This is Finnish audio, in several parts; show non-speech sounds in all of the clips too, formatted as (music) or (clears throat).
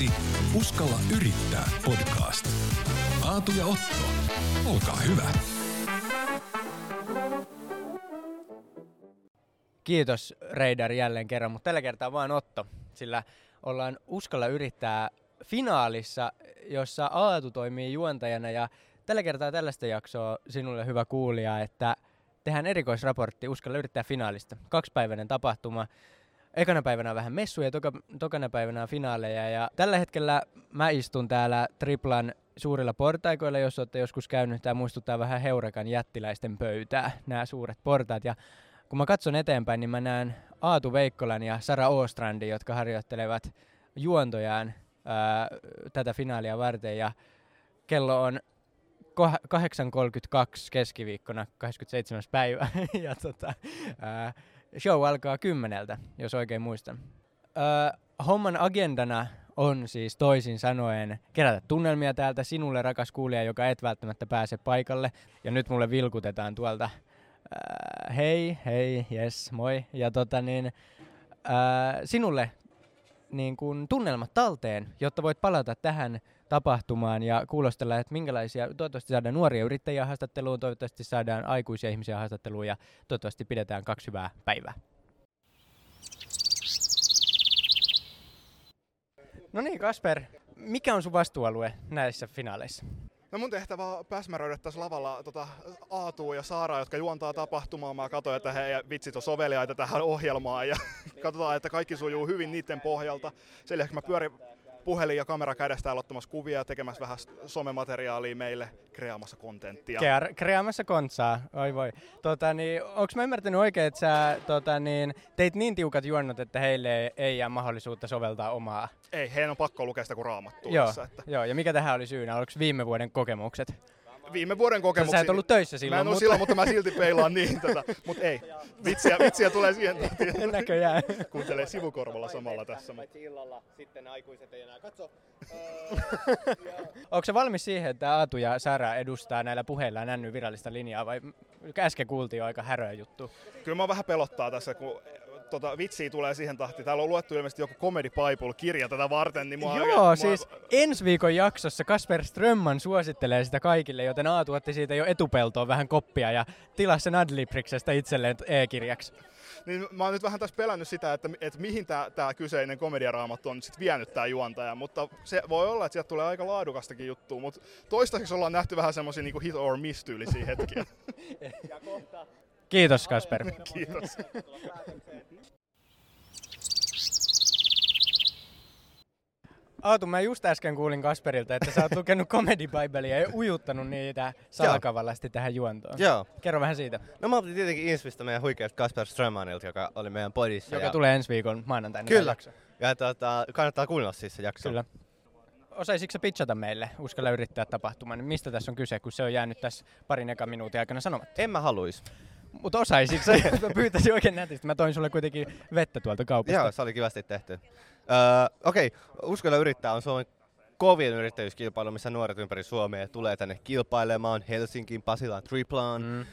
Seuraavaksi Uskalla yrittää podcast. Aatu ja Otto, olkaa hyvä. Kiitos Reidar jälleen kerran, mutta tällä kertaa vain Otto, sillä ollaan Uskalla yrittää finaalissa, jossa Aatu toimii juontajana ja tällä kertaa tällaista jaksoa sinulle hyvä kuulija, että tehdään erikoisraportti Uskalla yrittää finaalista. Kaksipäiväinen tapahtuma. Ekana päivänä vähän messuja, toka, tokana päivänä finaaleja ja tällä hetkellä mä istun täällä Triplan suurilla portaikoilla, jos olette joskus käynyt, tämä muistuttaa vähän Heurekan jättiläisten pöytää, nämä suuret portaat ja kun mä katson eteenpäin, niin mä näen Aatu Veikkolan ja Sara Ostrandi, jotka harjoittelevat juontojaan ää, tätä finaalia varten. Ja kello on 8.32 keskiviikkona 27. päivä. (laughs) ja tota, ää, show alkaa kymmeneltä, jos oikein muistan. Ää, homman agendana on siis toisin sanoen kerätä tunnelmia täältä sinulle, rakas kuulija, joka et välttämättä pääse paikalle. Ja nyt mulle vilkutetaan tuolta äh, hei, hei, yes, moi. Ja tota niin, äh, sinulle niin kun tunnelmat talteen, jotta voit palata tähän tapahtumaan ja kuulostella, että minkälaisia, toivottavasti saadaan nuoria yrittäjiä haastatteluun, toivottavasti saadaan aikuisia ihmisiä haastatteluun ja toivottavasti pidetään kaksi hyvää päivää. No niin, Kasper, mikä on sun vastuualue näissä finaaleissa? No mun tehtävä on päsmäröidä tässä lavalla tota, Aatua ja Saaraa, jotka juontaa tapahtumaa. Mä katsoin, että he vitsit on soveliaita tähän ohjelmaan ja (laughs) katsotaan, että kaikki sujuu hyvin niiden pohjalta. Sen lisäksi mä pyörin puhelin ja kamera kädestä aloittamassa kuvia ja tekemässä vähän somemateriaalia meille, kreaamassa kontenttia. Kre- kreaamassa kontsaa, oi voi. Tota, niin, onko mä ymmärtänyt oikein, että sä tota, niin, teit niin tiukat juonnot, että heille ei jää mahdollisuutta soveltaa omaa? Ei, heidän on pakko lukea sitä kuin raamattua. Joo, tässä, että... joo, ja mikä tähän oli syynä? Oliko viime vuoden kokemukset? Viime vuoden kokemuksia. Sä et ollut töissä silloin. Mä en mutta... silloin, mutta mä silti peilaan niin tätä. Mutta ei, vitsiä, vitsiä tulee siihen tahtiin. Näköjään. Kuuntelee sivukorvalla samalla tässä. Paitsi illalla sitten aikuiset ei enää katso. Onko se valmis siihen, että Aatu ja Sara edustaa näillä puheilla nänny virallista linjaa vai äsken kuultiin jo aika häröä juttu? Kyllä mä vähän pelottaa tässä, kun tota, vitsiä tulee siihen tahtiin. Täällä on luettu ilmeisesti joku Comedy Bible-kirja tätä varten. Niin mua Joo, aika, siis mua... ensi viikon jaksossa Kasper Strömman suosittelee sitä kaikille, joten Aatu otti siitä jo etupeltoon vähän koppia ja tilasi sen Adlibriksestä itselleen e-kirjaksi. Niin mä oon nyt vähän tässä pelännyt sitä, että, että mihin tämä kyseinen komediaraamattu on sitten vienyt tämä juontaja, mutta se voi olla, että sieltä tulee aika laadukastakin juttua, mutta toistaiseksi ollaan nähty vähän semmoisia niin hit or miss tyylisiä hetkiä. (laughs) Kiitos Kasper. Kiitos. Aatu, mä just äsken kuulin Kasperilta, että sä oot lukenut Comedy Biblea ja ujuttanut niitä salakavallasti tähän juontoon. Joo. Kerro vähän siitä. No mä otin tietenkin Insvistä meidän huikeasta Kasper Strömmanilta, joka oli meidän podissa. Joka ja... tulee ensi viikon maanantaina. Kyllä. Ja tota, kannattaa kuunnella siis se jakso. Kyllä. Osaisitko pitchata meille, uskalla yrittää tapahtuman, mistä tässä on kyse, kun se on jäänyt tässä parin eka minuutin aikana sanomatta? En mä haluis. Mutta osaisitko sä? (laughs) mä pyytäisin oikein nätisti. Mä toin sulle kuitenkin vettä tuolta kaupasta. Joo, se oli kivasti tehty. Öö, Okei, okay. Uskalla yrittää on Suomen kovin yrittäjyyskilpailu, missä nuoret ympäri Suomea tulee tänne kilpailemaan Helsinkiin, Pasilaan, Triplaan. Mm. Öö,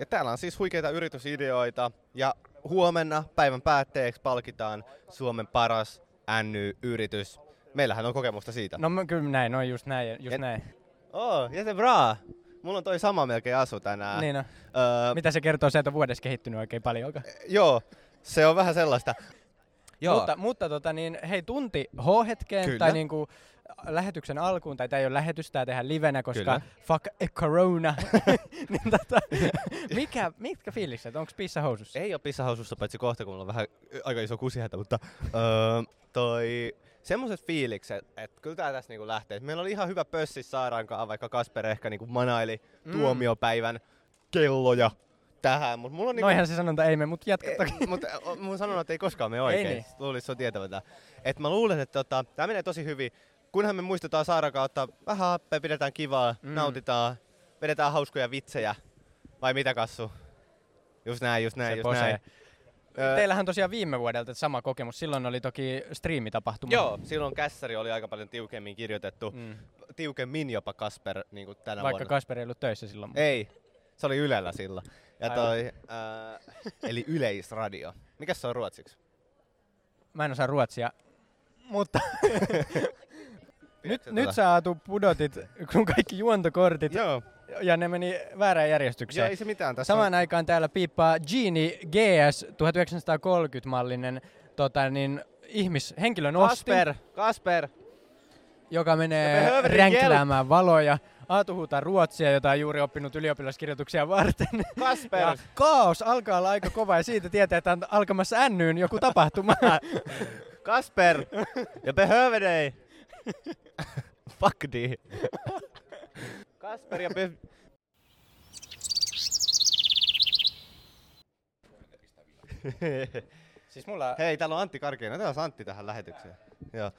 ja täällä on siis huikeita yritysideoita ja huomenna päivän päätteeksi palkitaan Suomen paras NY-yritys. Meillähän on kokemusta siitä. No kyllä näin, no just näin, just Et- näin. Oh, jäsen bra! Mulla on toi sama melkein asu tänään. Niin no. Öö, Mitä se kertoo, se et vuodessa kehittynyt oikein paljon. Joo, se on vähän sellaista. Joo. Mutta, mutta tota, niin, hei, tunti H-hetkeen Kyllä. tai niinku, lähetyksen alkuun, tai tämä ei ole lähetys, tämä tehdään livenä, koska Kyllä. fuck a corona. (laughs) niin, tota, (laughs) mikä, mitkä fiilikset? Onko pissa housussa? Ei ole pissahousussa, paitsi kohta, kun mulla on vähän aika iso kusihätä, mutta öö, toi semmoiset fiilikset, että kyllä tää tässä niinku lähtee. Et Meillä oli ihan hyvä pössi Saarankaan, vaikka Kasper ehkä niinku manaili Mm. tuomiopäivän kelloja tähän, mutta mulla on niinku... Noihän se sanonta ei me, mutta jatka toki. E, mutta mun sanonut, ei koskaan mene oikein. Ei niin. Luulis, se on tietävä. Et mä luulen, että tota, tää menee tosi hyvin. Kunhan me muistetaan Saaran kautta vähän happea, pidetään kivaa, mm. nautitaan, vedetään hauskoja vitsejä. Vai mitä Kassu? Just näin, just näin, Se just posee. näin. Teillähän tosiaan viime vuodelta sama kokemus. Silloin oli toki striimitapahtuma. Joo, silloin kässäri oli aika paljon tiukemmin kirjoitettu. Mm. Tiukemmin jopa Kasper niin kuin tänä Vaikka vuonna. Kasper ei ollut töissä silloin. Ei, se oli Ylellä silloin. Ja toi, äh, eli Yleisradio. Mikäs se on ruotsiksi? Mä en osaa ruotsia. Mutta (laughs) nyt, nyt tätä? sä Aatu pudotit sun kaikki juontokortit Joo. Ja ne meni väärään järjestykseen. ei se mitään. Tässä Samaan on... aikaan täällä piippaa Genie GS 1930-mallinen tota, niin, ihmis, henkilön Kasper, Kasper. joka Ja menee ränkläämään valoja. Aatu huutaa ruotsia, jota on juuri oppinut ylioppilaskirjoituksia varten. (laughs) Kasper. Ja kaos alkaa olla aika kova ja siitä tietää, että on alkamassa ännyyn joku tapahtuma. (laughs) Kasper. Jag behöver dig. Fuck dig. (laughs) Kasper, jag be... (laughs) siis mulla... Hei, täällä on Antti Karkinen. Täällä on Antti tähän lähetykseen. Joo.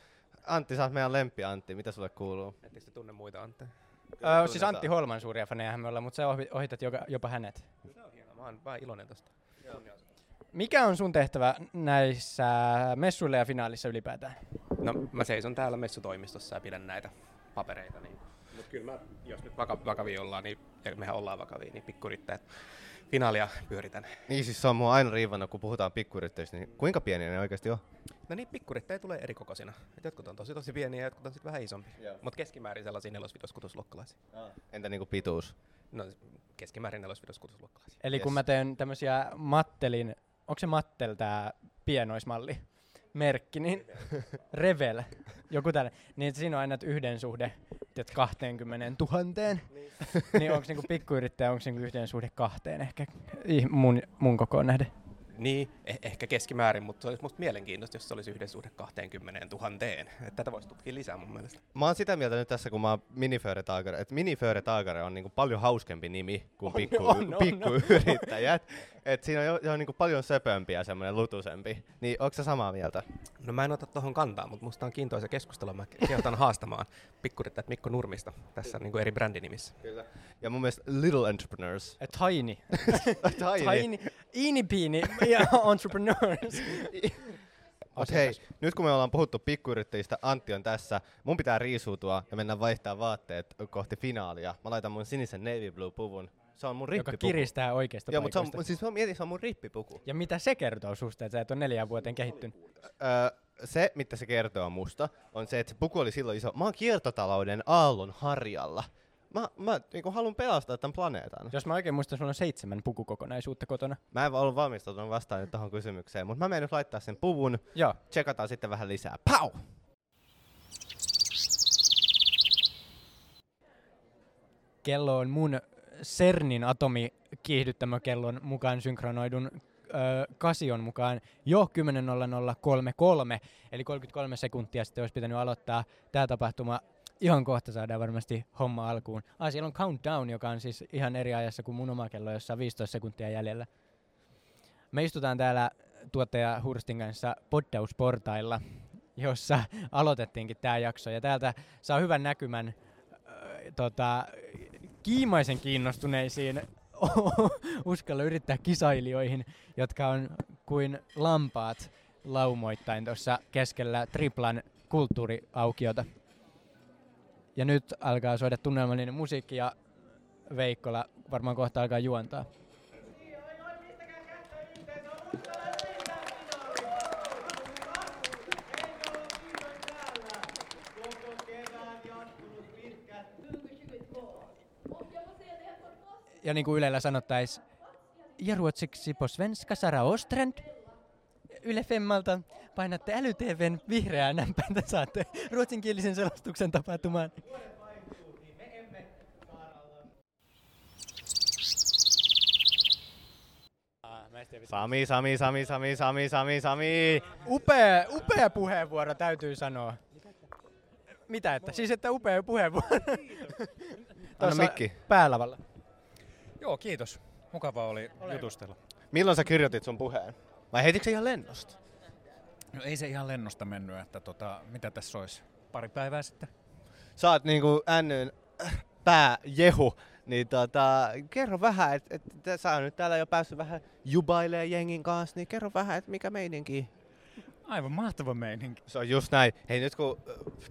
Antti, sä oot meidän lempi Antti. Mitä sulle kuuluu? Ettekö te tunne muita Antteja? Ö, siis Antti Holman suuria faneja me ollaan, mutta sä ohi- ohitat joka, jopa hänet. Mä oon vaan iloinen tosta. Mikä on sun tehtävä näissä messuilla ja finaalissa ylipäätään? No mä seison täällä messutoimistossa ja pidän näitä papereita. Niin. Kyllä mä, jos nyt vaka- vakavia ollaan, niin, ja mehän ollaan vakavia, niin pikkurittäjät finaalia pyöritän. Niin siis se on mua aina riivannut, kun puhutaan pikkuyrittäjistä, niin kuinka pieniä ne oikeasti on? No niin, pikkurittäjä tulee eri kokoisina. Et jotkut on tosi tosi pieniä ja jotkut on sitten vähän isompi. Mutta keskimäärin sellaisia nelosvitoskutusluokkalaisia. Entä niinku pituus? No keskimäärin nelosvitoskutusluokkalaisia. Eli Yes. kun mä teen tämmösiä Mattelin, onko se Mattel tää pienoismalli merkki, niin (laughs) Revel, joku tällä, niin siinä on aina yhden suhde tiedät, 20 000. niin onko niinku pikkuyrittäjä, onko niinku yhden suhde kahteen ehkä mun, mun kokoon nähden? Niin, eh- ehkä keskimäärin, mutta se olisi musta mielenkiintoista, jos se olisi yhden suhde 20 000. Et tätä voisi tutkia lisää mun mielestä. Mä oon sitä mieltä nyt tässä, kun mä oon miniföretagare, että miniföretagare on niinku paljon hauskempi nimi kuin On, pikku, on, on, on. pikkuyrittäjät. Et siinä on, jo, jo niinku paljon söpömpi ja semmoinen lutusempi. Niin onko sä samaa mieltä? No mä en ota tuohon kantaa, mutta musta on kiintoisa keskustella. Mä kehotan haastamaan pikkurittäjät Mikko Nurmista tässä niin kuin eri brändinimissä. Kyllä. Ja mun mielestä Little Entrepreneurs. A tiny. (laughs) Tiny. tiny. Iini piini ja entrepreneurs. Mut hei, nyt kun me ollaan puhuttu pikkuyrittäjistä, Antti on tässä. Mun pitää riisuutua ja mennä vaihtaa vaatteet kohti finaalia. Mä laitan mun sinisen navy blue puvun. Se on mun joka rippipuku. kiristää oikeasta Joo, mutta se on, siis mä mietin, se on mun rippipuku. Ja mitä se kertoo susta, että sä et ole neljän vuoteen kehittynyt? Öö, se, mitä se kertoo musta, on se, että se puku oli silloin iso. Mä oon kiertotalouden aallon harjalla. Mä, mä niin haluan pelastaa tämän planeetan. Jos mä oikein muistan, sulla on seitsemän pukukokonaisuutta kotona. Mä en ollut valmistautunut vastaan nyt tähän kysymykseen, mutta mä menen nyt laittaa sen puvun. Joo. Tsekataan sitten vähän lisää. Pau! Kello on mun CERNin atomikiihdyttämökellon mukaan synkronoidun ö, kasion mukaan jo 10.0033, eli 33 sekuntia sitten olisi pitänyt aloittaa tämä tapahtuma. Ihan kohta saadaan varmasti homma alkuun. Ah, siellä on countdown, joka on siis ihan eri ajassa kuin mun oma kello, jossa on 15 sekuntia jäljellä. Me istutaan täällä tuottaja Hurstin kanssa poddausportailla, jossa aloitettiinkin tämä jakso. Ja täältä saa hyvän näkymän äh, tota, kiimaisen kiinnostuneisiin (laughs) uskalla yrittää kisailijoihin, jotka on kuin lampaat laumoittain tuossa keskellä triplan kulttuuriaukiota. Ja nyt alkaa soida tunnelmallinen musiikki ja Veikkola varmaan kohta alkaa juontaa. Ja niin kuin Ylellä sanottaisiin, ja ruotsiksi på svenska Sara Ostrand. Yle Femmalta painatte älyTVn vihreää näppäintä, saatte ruotsinkielisen selostuksen tapahtumaan. Sami, Sami, Sami, Sami, Sami, Sami, Sami. Upea, upea puheenvuoro, täytyy sanoa. Mitä että? Siis että upea puheenvuoro. Tuossa mikki. Päälavalla. Joo, kiitos. Mukava oli jutustella. Milloin sä kirjoitit sun puheen? Vai heitikö se ihan lennosta? No ei se ihan lennosta mennyt, että tota, mitä tässä olisi? Pari päivää sitten. Sä oot niinku Nyn äh, pääjehu, niin tota, kerro vähän, että et, et, sä oot nyt täällä jo päässyt vähän jubailee jengin kanssa, niin kerro vähän, että mikä meininki. Aivan mahtava meininki. Se on just näin. Hei nyt kun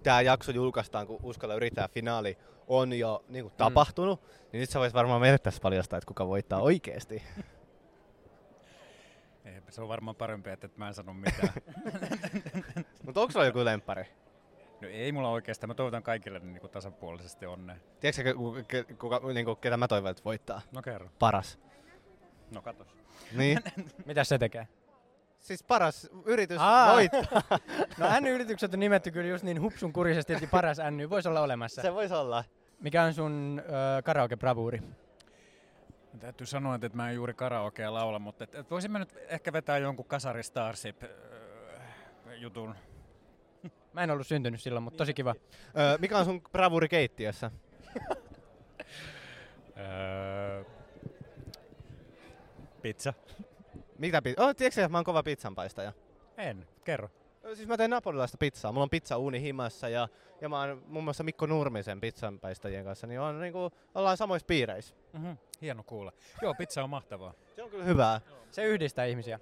tämä jakso julkaistaan, kun Uskalla yrittää finaali on jo niin kuin, tapahtunut, niin nyt sä vois varmaan meille tässä paljastaa, että kuka voittaa oikeesti. Se on varmaan parempi, että et mä en sano mitään. (laughs) Mutta onko sulla joku lemppari? No ei mulla oikeastaan, mä toivotan kaikille niin kuin tasapuolisesti onnea. Tiedätkö, kuka, kuka, niin kuin, ketä mä toivon, että voittaa? No kerro. Paras. No katos. Niin. (laughs) Mitä se tekee? siis paras yritys Aa. voittaa. (laughs) No N-yritykset on nimetty kyllä just niin hupsun kurisesti, että paras N voisi olla olemassa. Se voisi olla. Mikä on sun ö, karaoke-bravuuri? Täytyy sanoa, että mä en juuri karaokea laula, mutta et, et voisimme nyt ehkä vetää jonkun Kasari Starship äh, jutun. (laughs) Mä en ollut syntynyt silloin, mutta tosi kiva. Öö, mikä on sun bravuri keittiössä? (laughs) Pizza. Mitä pizza? Oh, tiedätkö, että mä oon kova pizzanpaistaja? En, kerro. Ö, Siis mä teen napolilaista pizzaa. Mulla on pizza uuni himassa ja, ja mä oon muun muassa Mikko Nurmisen pizzanpaistajien kanssa, niin on, niinku, ollaan samoissa piireissä. Mm-hmm. Hieno kuulla. Joo, pizza on mahtavaa. Se on kyllä hyvää. Se yhdistää ihmisiä.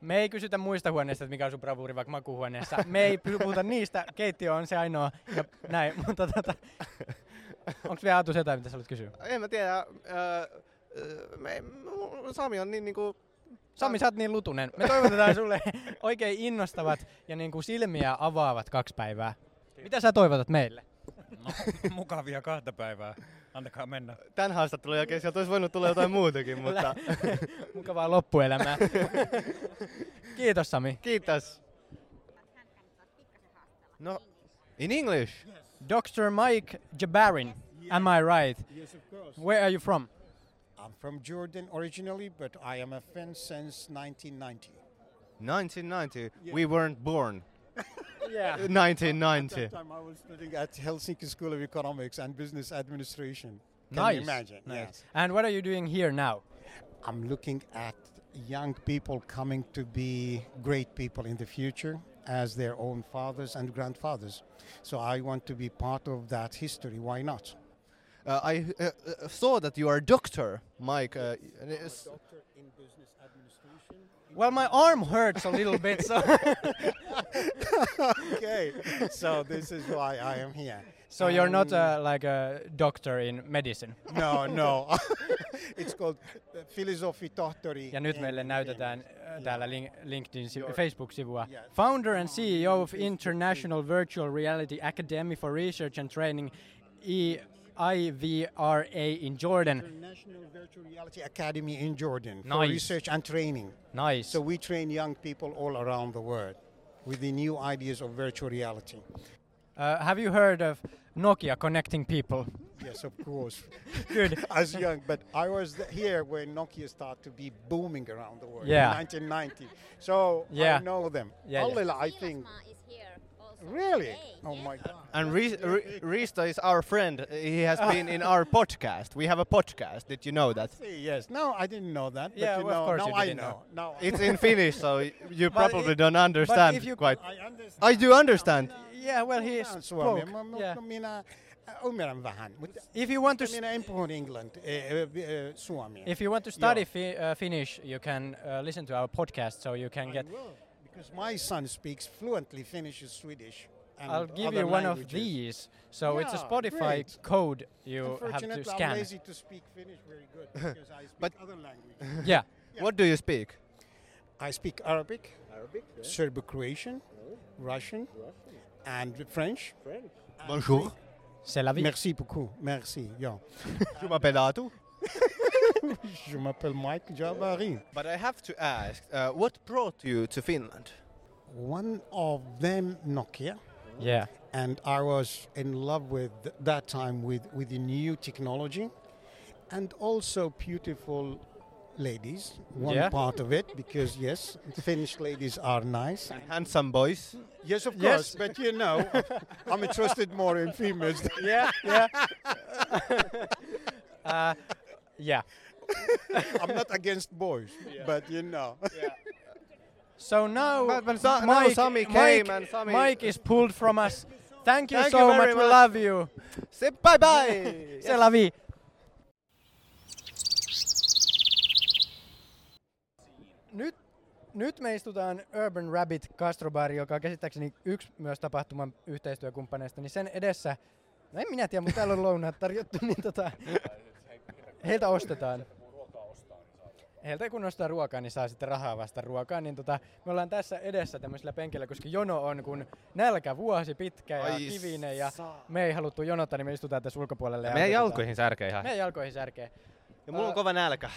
Me ei kysytä muista huoneista, että mikä on sun bravuuri vaikka makuuhuoneessa. Me ei puhuta niistä, keittiö on se ainoa ja näin, (laughs) mutta tota, onko vielä Aatu jotain, mitä sä haluat kysyä? En mä tiedä. Öö, me, Sami on niin niinku... Sami, sä oot niin lutunen. Me toivotetaan sulle (laughs) oikein innostavat ja niin kuin silmiä avaavat kaksi päivää. Mitä sä toivotat meille? No, (laughs) mukavia kahta päivää. Antakaa mennä. Tän haastattelun jälkeen sieltä olisi voinut tulla jotain muutakin, (laughs) mutta Mukavaa loppuelämää. Kiitos Sami. kiitos. No, in English. Dr. Mike Jabarin, am I right? Yes, of course. Where are you from? I'm from Jordan originally, but I am a Finn since 1990. 1990. Yeah. We weren't born. (laughs) Yeah. (laughs) 1990. At that time, I was studying at Helsinki School of Economics and Business Administration. Can Nice. you imagine? Nice. Yes. And what are you doing here now? I'm looking at young people coming to be great people in the future as their own fathers and grandfathers. So I want to be part of that history. Why not? Uh, I uh, uh, saw that you are a doctor, Mike. Uh, yes. Doctor in business administration. Well, my arm hurts a little bit, so (laughs) okay, so this is why I am here. so you're not Um, uh, like a doctor in medicine. No, no. (laughs) (laughs) it's called uh, philosophy tohtori. Ja nyt meille näytetään täällä link- LinkedIn Your- Facebook-sivua. Yeah. Founder and CEO of International Virtual Reality Academy for Research and Training, E IVRA in Jordan. International Virtual Reality Academy in Jordan for research and training. Nice. So we train young people all around the world with the new ideas of virtual reality. Uh, have you heard of Nokia connecting people? Yes, of course. (laughs) Good. (laughs) As young, but I was here when Nokia started to be booming around the world Yeah. in 1990. So Yeah. I know them. Yeah, yeah. I think. Is here also Really? today, Oh yes. my God. And Re- Re- Risto is our friend. He has (laughs) been in our podcast. We have a podcast. Did you know that? See, yes. No, I didn't know that. Yeah, but you of know, course now you I didn't know. Now It's (laughs) in Finnish, so y- you But probably it- don't understand if you- quite. I understand. I do understand. Yeah, well, he Puhutaan suomea, spoke. mu- mu- Yeah. minä äh, ymmärrän vähän, mutta If you want to, s- minä en puhu england, suomea. if you want to study fi- uh, Finnish, you can uh, listen to our podcast, so you can I get. will, because my son speaks fluently Finnish and Swedish. And I'll give you one of these. So it's a Spotify great. code you have to Unfortunately, I'm scan. lazy to speak Finnish very good (laughs) because I speak But- other languages. (laughs) Yeah. What do you speak? I speak Arabic, Serbo-Croatian, oh. Russian, and French. Bonjour. C'est la vie. Merci beaucoup. Merci. Yeah. (laughs) Je m'appelle Atu. (laughs) Je m'appelle Mike Jabari. But I have to ask, uh, what brought you to Finland? One of them, Nokia. Yeah. and I was in love with that time with, with the new technology and also beautiful ladies. One Yeah. part of it because yes, Finnish ladies are nice. And Handsome boys. Yes, of Yes. course, but you know, (laughs) I'm interested more in females. Yeah. Yeah. (laughs) uh, yeah. I'm not against boys, but you know. So now, But- but Sa- now Mike, Sami Mike, came and Sami- Mike is pulled from us. Thank you Thank so you much. very We much. love you. Say bye bye. C'est la vie. Nyt, nyt me istutaan Urban Rabbit Castrobar, joka on käsittääkseni yksi myös tapahtuman yhteistyökumppaneista, niin sen edessä, no en minä tiedä, mutta täällä on lounaat tarjottu, niin tota, heiltä ostetaan. Heiltä kun ostaa ruokaa, niin saa sitten rahaa vasta ruokaa. Niin tota, me ollaan tässä edessä tämmöisellä penkillä, koska jono on kun nälkä vuosi pitkä ja Ai kivinen ja sa- me ei haluttu jonottaa, niin me istutaan tässä ulkopuolelle. ja Meidän jalkoihin särkee ihan. Meidän jalkoihin särkee. Ja mulla on Ää, kova nälkä.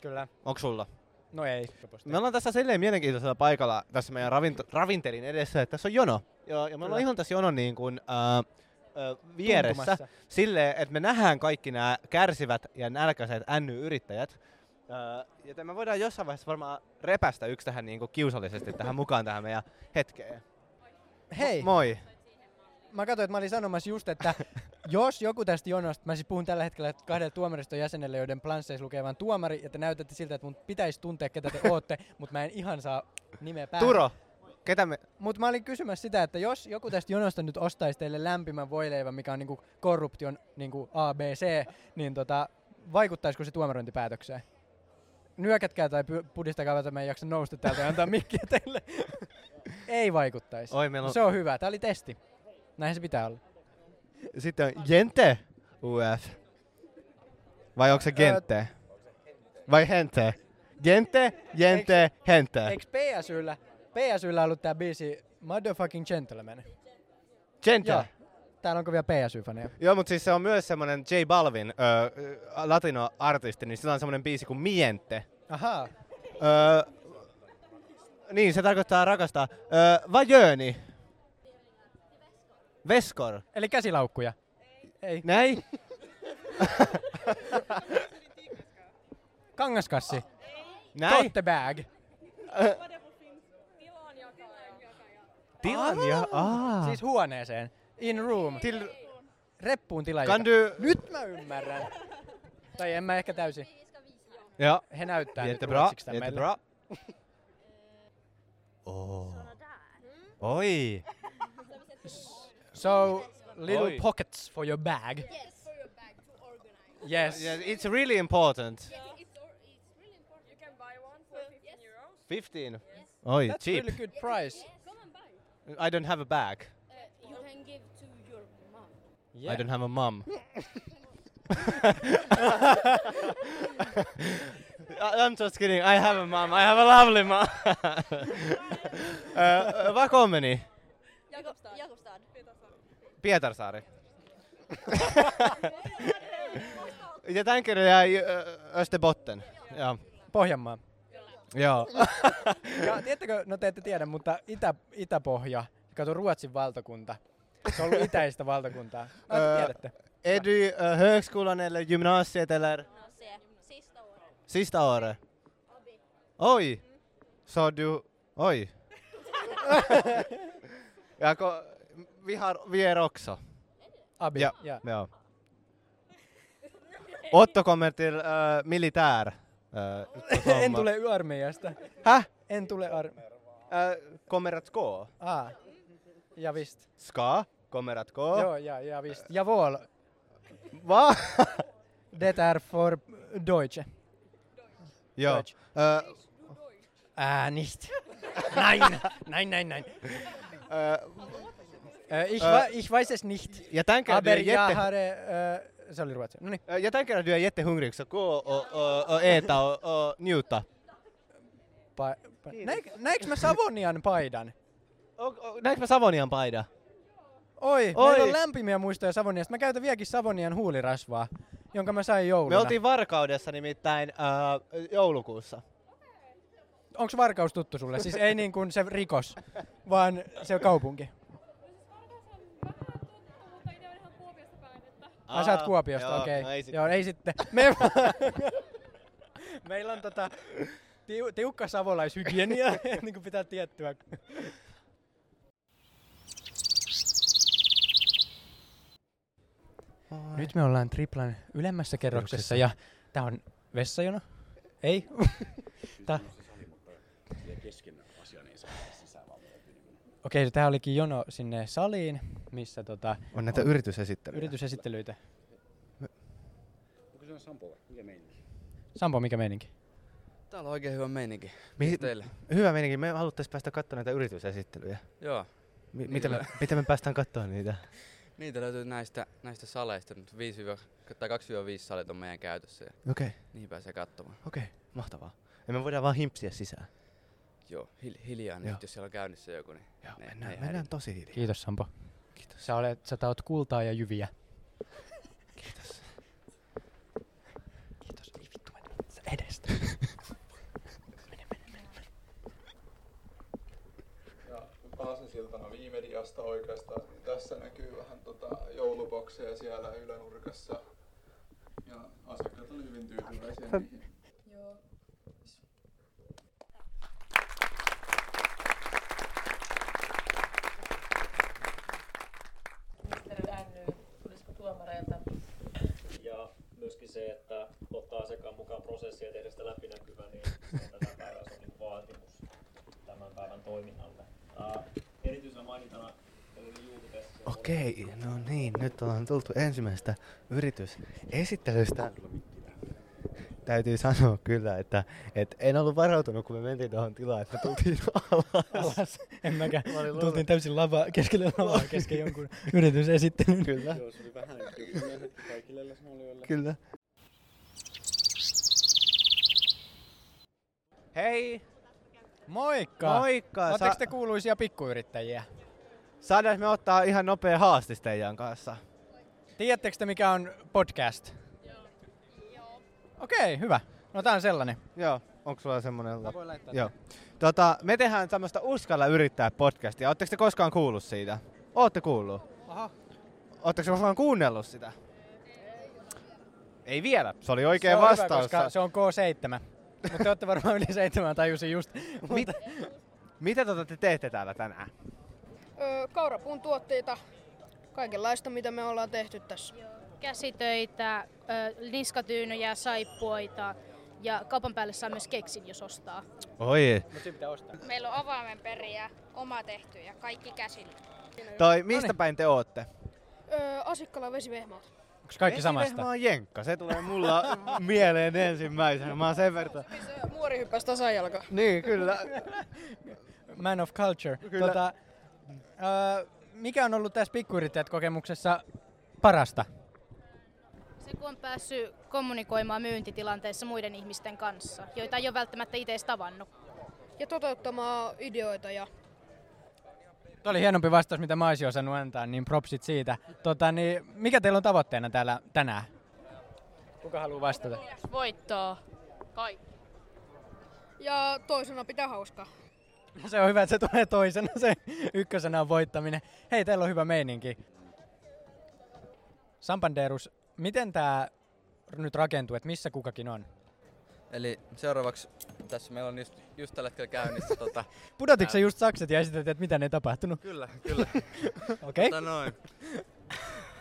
Kyllä. Onks sulla? No ei. Me ollaan tässä silleen mielenkiintoisella paikalla tässä meidän ravinto- ravintelin edessä, että tässä on jono. Ja, ja me ollaan ihan tässä jonon niin kuin, äh, vieressä Tuntumassa. silleen, että me nähdään kaikki nämä kärsivät ja nälkäiset NY-yrittäjät. Joten me voidaan jossain vaiheessa varmaan repästä yksi tähän niin kuin kiusallisesti tähän mukaan tähän meidän hetkeen. Hei, Moi. mä katsoin, että mä olin sanomassa just, että (laughs) jos joku tästä jonosta, mä siis puhun tällä hetkellä kahdelle tuomariston jäsenelle, joiden plansseissa lukee vain tuomari, ja te näytätte siltä, että mun pitäisi tuntea, ketä te (laughs) ootte, mutta mä en ihan saa nimeä päähän. Turo, ketä me... Mutta mä olin kysymässä sitä, että jos joku tästä jonosta nyt ostaisi teille lämpimän voileivän, mikä on niinku korruption niinku ABC, niin tota, vaikuttaisiko se tuomarointipäätökseen? Nyökätkää tai pudistakaa, että mä en jaksa nousta täältä ja antaa mikkiä teille. (laughs) Ei vaikuttaisi. Oi, on... Se on hyvä. Tämä oli testi. Näin se pitää olla. Sitten on Jente UF. Vai onko se Gente? Vai Hente? Gente, Jente, Hente. Eikö PSYllä, PSYllä ollut tää biisi Motherfucking Gentleman? Gente. Joo. Täällä onko vielä PSY-faneja? Joo, mutta siis se on myös semmonen J Balvin, ö, latino-artisti, niin sillä on semmonen biisi kuin Miente. Ahaa. Ö, niin, se tarkoittaa rakastaa. Ö, Vajöni. Veskor. Eli käsilaukkuja. Ei. Näin? Kangaskassi. Näin? Tote bag. Tilan ja... Aa. Siis huoneeseen. In room. Till... Reppuun tila. Kan du... Nyt mä ymmärrän. tai en mä ehkä täysin. Ja. He näyttää nyt Jättebra, ruotsiksi meille. jättebra. Oh. Oi. So, little Oi. pockets for your bag. Yes, for your bag to organize. Yes. Yeah, it's really important. Yeah, it's, or, it's really important. You can buy one for 15 euros. 15. Oi, That's cheap. really good price. Come and buy. I don't have a bag. Uh, you can give to your mom. Yeah. I don't have a mum. (laughs) I- I'm just kidding. I have a mom. I have a lovely mom. (laughs) uh, var kommer ni? Jakobstad. Jakobstad. Pietarsaari. (laughs) Jag tänker det är i Österbotten. Ja. Pohjanmaa. Joo. Ja tiedättekö, no te ette tiedä, mutta Itä, Itäpohja, kato Ruotsin valtakunta. Se on ollut itäistä valtakuntaa. (laughs) Öö, tiedätte. Du uh, högskolan eller gymnasiet eller se, sista året. sista året? Oj! Så du... Oj! (laughs) ja, ko, vi, har, vi är också. Abi. Ja. ja. Ja. Otto kommer till uh, militär. Uh, (laughs) en tule armeijasta. Häh? En tule ar... Uh, kommer att gå. Ah. Ja visst. Ska. Kommer att gå. Joo, ja, ja visst. Jawohl. Va? (laughs) Det är för Deutsche. Joo. Deutsch. Uh, Ah, nicht. nein, nein, nein, nein. uh, Äh, ich, Äh, ich weiß es nicht. jag tänker att du Aber är jag jätte... har... Äh, oli ruotsi. No niin. Jag tänker att du är jättehungrig så gå och, och, och äta och, och njuta. Pa- pa- Näik, näinkö mä Savonian paidan? Näinkö mä Savonian paida? Oi, Oi. meillä on lämpimiä muistoja Savoniasta. Mä käytän vieläkin Savonian huulirasvaa, jonka mä sain jouluna. Me oltiin Varkaudessa nimittäin uh, joulukuussa. Onko Varkaus tuttu sulle? Siis ei niin kuin se rikos, vaan se kaupunki. Ai sä oot Kuopiosta, joo, okei. no ei sit- Joo, ei sitten. Me... Meillä on tota, tiu, tiukka savolaishygienia, (laughs) niin kuin pitää tiettyä. Nyt me ollaan triplan ylemmässä kerroksessa ja tää on vessajono. Ei. (laughs) tää... Okei, okay, tää olikin jono sinne saliin, missä tota, On näitä yritysesittelyjä. yritysesittelyitä. Sampo, mikä meininki? Täällä on oikein hyvä meininki. Mi- teille? Hyvä meininki. Me haluttais päästä katsomaan näitä yritysesittelyjä. Joo. Mi- miten, me, miten me päästään katsomaan niitä? (laughs) Niitä löytyy näistä, näistä saleista. Nyt 5 tai 2-5 salit on meidän käytössä. Ja Okei, okay. niihin pääsee katsomaan. okei, okay. mahtavaa. Ja me voidaan vaan himpsiä sisään. Joo, hil- hiljaa Joo. nyt, jos siellä on käynnissä joku, niin Joo, ne, mennään, ne mennään tosi hiljaa. Kiitos Sampo. Kiitos. Sä, olet, sä taot kultaa ja jyviä. Kiitos. Kiitos. Ei vittu edestä. Ja Viimediasta oikeastaan, niin tässä näkyy vähän tota joulubokseja siellä ylänurkassa. Ja asiakkaat oli hyvin tyytyväisiä niihin. Joo. Ministeri Änny, tulisiko tuomareilta? Ja myöskin se, että ottaa asiakkaan mukaan prosessia ja tehdä sitä läpinäkyvää, niin tätä päivää se on niin vaatimus tämän päivän toiminnalle. Uh, erityisenä mainintana meillä oli YouTube-sessio. Okei, no niin, nyt ollaan tultu ensimmäisestä yritysesittelystä. Täytyy sanoa kyllä, että, että en ollut varautunut, kun me mentiin tuohon tilaan, että me tultiin (laughs) alas. En mäkään. Mä Tultiin täysin lava, keskelle lavaa kesken jonkun yritysesittelyn. Kyllä. Joo, se oli vähän kyllä kaikille läsnäolijoille. Kyllä. Hei! Moikka! Moikka! Oletteko Sa- te kuuluisia pikkuyrittäjiä? Saadaanko me ottaa ihan nopea haastis teidän kanssa? Tiedättekö te mikä on podcast? Okei, hyvä. No tää on sellainen. Joo, onko sulla semmonen? Mä voin laittaa Joo. Tota, me tehdään tämmöistä Uskalla yrittää podcastia. Oletteko te koskaan kuullut siitä? Ootte kuullut? Aha. Ootteko te koskaan kuunnellut sitä? Ei vielä. Se oli oikea se vastaus. Hyvä, koska se on K7. Mutta te olette varmaan yli seitsemän, tajusin just. Mit, mitä tota te teette täällä tänään? Öö, kaurapuun tuotteita, kaikenlaista mitä me ollaan tehty tässä. käsitöitä, ö, niskatyynyjä, saippuoita ja kaupan päälle saa myös keksin, jos ostaa. Oi. Mut pitää ostaa. Meillä on avaimenperiä, oma tehty ja kaikki käsillä. Toi, mistä päin te ootte? Öö, Asikkala vesivehmaat. Onko kaikki samasta? On jenkka. Se tulee mulla (laughs) mieleen ensimmäisenä. Mä oon sen verran. Muori hyppäsi tasajalka. Niin, kyllä. (laughs) Man of culture. Kyllä. Tota, ö, mikä on ollut tässä pikkuyrittäjät kokemuksessa parasta? Se kun on päässyt kommunikoimaan myyntitilanteessa muiden ihmisten kanssa, joita ei ole välttämättä itse tavannut. Ja toteuttamaan ideoita ja Tuo oli hienompi vastaus, mitä mä olisin osannut antaa, niin propsit siitä. Tota, niin, mikä teillä on tavoitteena täällä tänään? Kuka haluaa vastata? Voittoa. Kaikki. Ja toisena pitää hauskaa. Se on hyvä, että se tulee toisena. Se ykkösenä on voittaminen. Hei, teillä on hyvä meininki. Sampanderus, miten tämä nyt rakentuu, että missä kukakin on? Eli seuraavaksi tässä meillä on just, just tällä hetkellä käynnissä (laughs) tota... Pudotitko sä just sakset ja esitit, että mitä ne tapahtunut? Kyllä, kyllä. (laughs) Okei. Tota noin.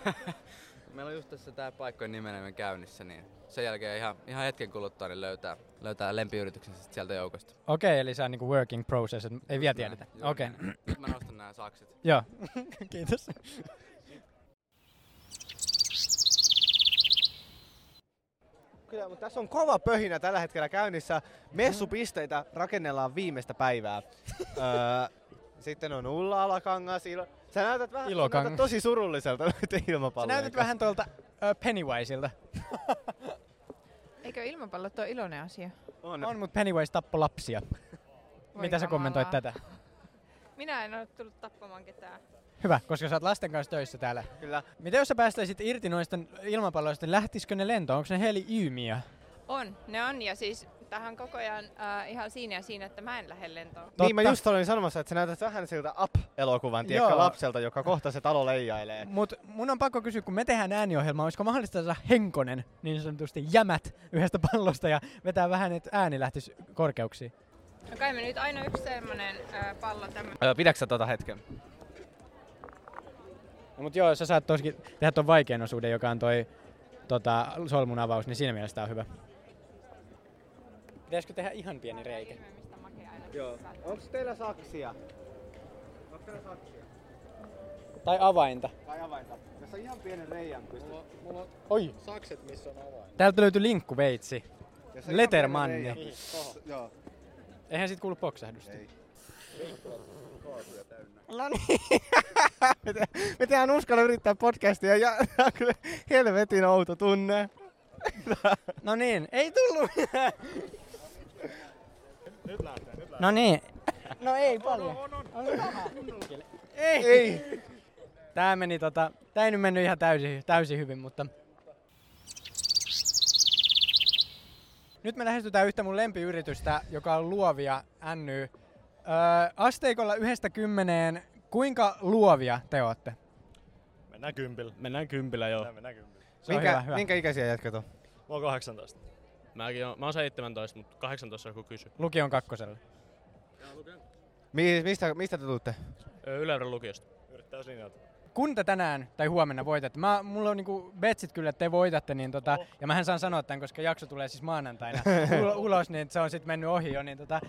(laughs) meillä on just tässä tää paikkojen nimeneminen käynnissä, niin sen jälkeen ihan, ihan hetken kuluttua niin löytää, löytää lempiyrityksensä sieltä joukosta. Okei, eli se on niinku working process, että ei vielä tiedetä. Okei. Nyt mä nostan nämä sakset. Joo, kiitos. Kyllä, mutta tässä on kova pöhinä tällä hetkellä käynnissä. Messupisteitä rakennellaan viimeistä päivää. (laughs) öö, sitten on Ulla Alakangas. Ilo... Sä näytät vähän näytät tosi surulliselta noiden Sä ilmapallojen näytät kanssa. vähän tuolta uh, Pennywiseilta. (laughs) Eikö ilmapallot ole iloinen asia? On. On, mutta Pennywise tappoi lapsia. Voi Mitä sä kommentoit tätä? Minä en ole tullut tappamaan ketään. Hyvä, koska sä oot lasten kanssa töissä täällä. Kyllä. Mitä jos sä päästäisit irti noista ilmapalloista, niin lähtisikö ne lentoon? Onko ne heli-yymiä? On, ne on ja siis tähän koko ajan äh, ihan siinä ja siinä, että mä en lähde lentoon. Niin mä just olin sanomassa, että sä näytät vähän siltä Up-elokuvan, tiedätkö, lapselta, joka kohta se talo leijailee. (laughs) Mut mun on pakko kysyä, kun me tehdään ääniohjelmaa, olisiko mahdollista saada Henkonen niin sanotusti jämät yhdestä pallosta ja vetää vähän, että ääni lähtisi korkeuksiin? No kai me nyt aina yksi semmonen äh, pallo tämmönen. Öö, pidätkö sä tota hetken? No, mut joo, sä saat toskin tehdä ton vaikean osuuden, joka on toi tota, solmun avaus, niin siinä mielessä tää on hyvä. Pitäisikö tehdä ihan pieni reikä? Joo. Onko teillä saksia? Onko teillä saksia? Tai avainta. Tai avainta. Jos on ihan pienen reijän pystyt. Mulla, mulla on Oi. sakset, missä on avain. Täältä linkkuveitsi. Jos on ihan Lettermanni. pystyt. Joo. Eihän sit kuulu poksahdusta. Täynnä. No niin. (laughs) me, te, me tehdään uskalla yrittää podcastia ja (laughs) on kyllä helvetin outo tunne. (laughs) No niin, ei tullut. Nyt lähtee, nyt lähtee. No niin. No ei paljon. Ei. Ei. Tää meni tota, tää ei nyt mennyt ihan täysin, täysin hyvin, mutta... Nyt me lähestytään yhtä mun lempiyritystä, joka on Luovia NY. Öö, asteikolla yhdestä kymmeneen, kuinka luovia te ootte? Mennään kympillä. Mennään kympillä joo. Mennään, mennään kympillä. Se on Minkä, hyvä, hyvä. minkä ikäisiä jätkät on? Mä oon 18. Mäkin on, mä oon 17, mutta 18 joku kysy. Lukion kakkosella. Mi- mistä, mistä te tuutte? Ylöydän lukiosta. Yrittää kun te tänään tai huomenna voitatte, mä, mulla on niinku betsit kyllä, että te voitatte, niin tota, ja mähän saan sanoa tämän, koska jakso tulee siis maanantaina (laughs) ulo- ulos, niin se on sitten mennyt ohi jo, niin tota,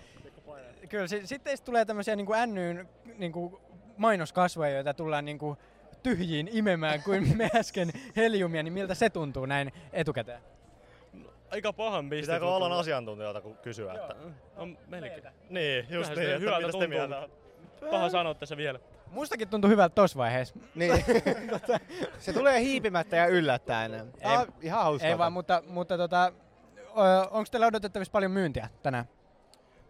kyllä si- sitten tulee tämmöisiä niinku NYyn niinku mainoskasvoja, joita tullaan niinku tyhjiin imemään kuin me (laughs) äsken heliumia, niin miltä se tuntuu näin etukäteen? Aika pahan piste. Pitääkö alan asiantuntijoilta ku- kysyä, että... On melkein. Niin, just se niin, että hyvältä tuntuu. mieltä Paha sanoa tässä vielä. Mustakin tuntui hyvältä tossa vaiheessa. Niin. (laughs) se tulee hiipimättä ja yllättäen. Tää on ihan hauskaa. Ei vaan, mutta, mutta tota, onko teillä odotettavissa paljon myyntiä tänään?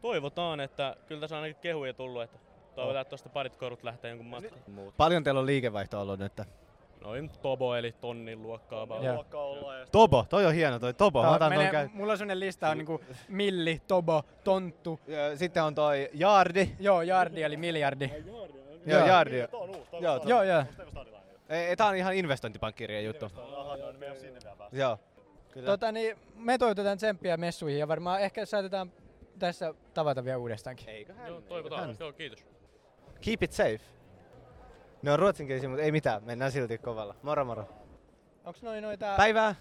Toivotaan, että kyllä tässä on ainakin kehuja tullut, että toivotaan, että tuosta parit korut lähtee jonkun matkaan. Paljon teillä on liikevaihto ollut nyt? Noin Tobo eli tonnin luokkaa. Joo. Luokkaa ollaan Tobo, toi on hieno toi Tobo. Mä Tää otan ton menee, käy. mulla on sellainen lista, on niinku milli, tobo, tonttu. Ja Sitten on toi Jaardi. Joo, jardi eli miljardi. Joo, Jaardi. On Joo. Joo, joo. Ei, tää on ihan investointipankkirien juttu. Niin. Joo. Kyllä. Tota, niin, me toivotetaan tsemppiä messuihin ja varmaan ehkä saatetaan tässä tavata vielä uudestaankin. Eiköhän. Joo, toivotaan. Joo, kiitos. Keep it safe. Ne on ruotsinkielisiä, mutta ei mitään. Mennään silti kovalla. Moro moro. Onks noin noita... Päivää.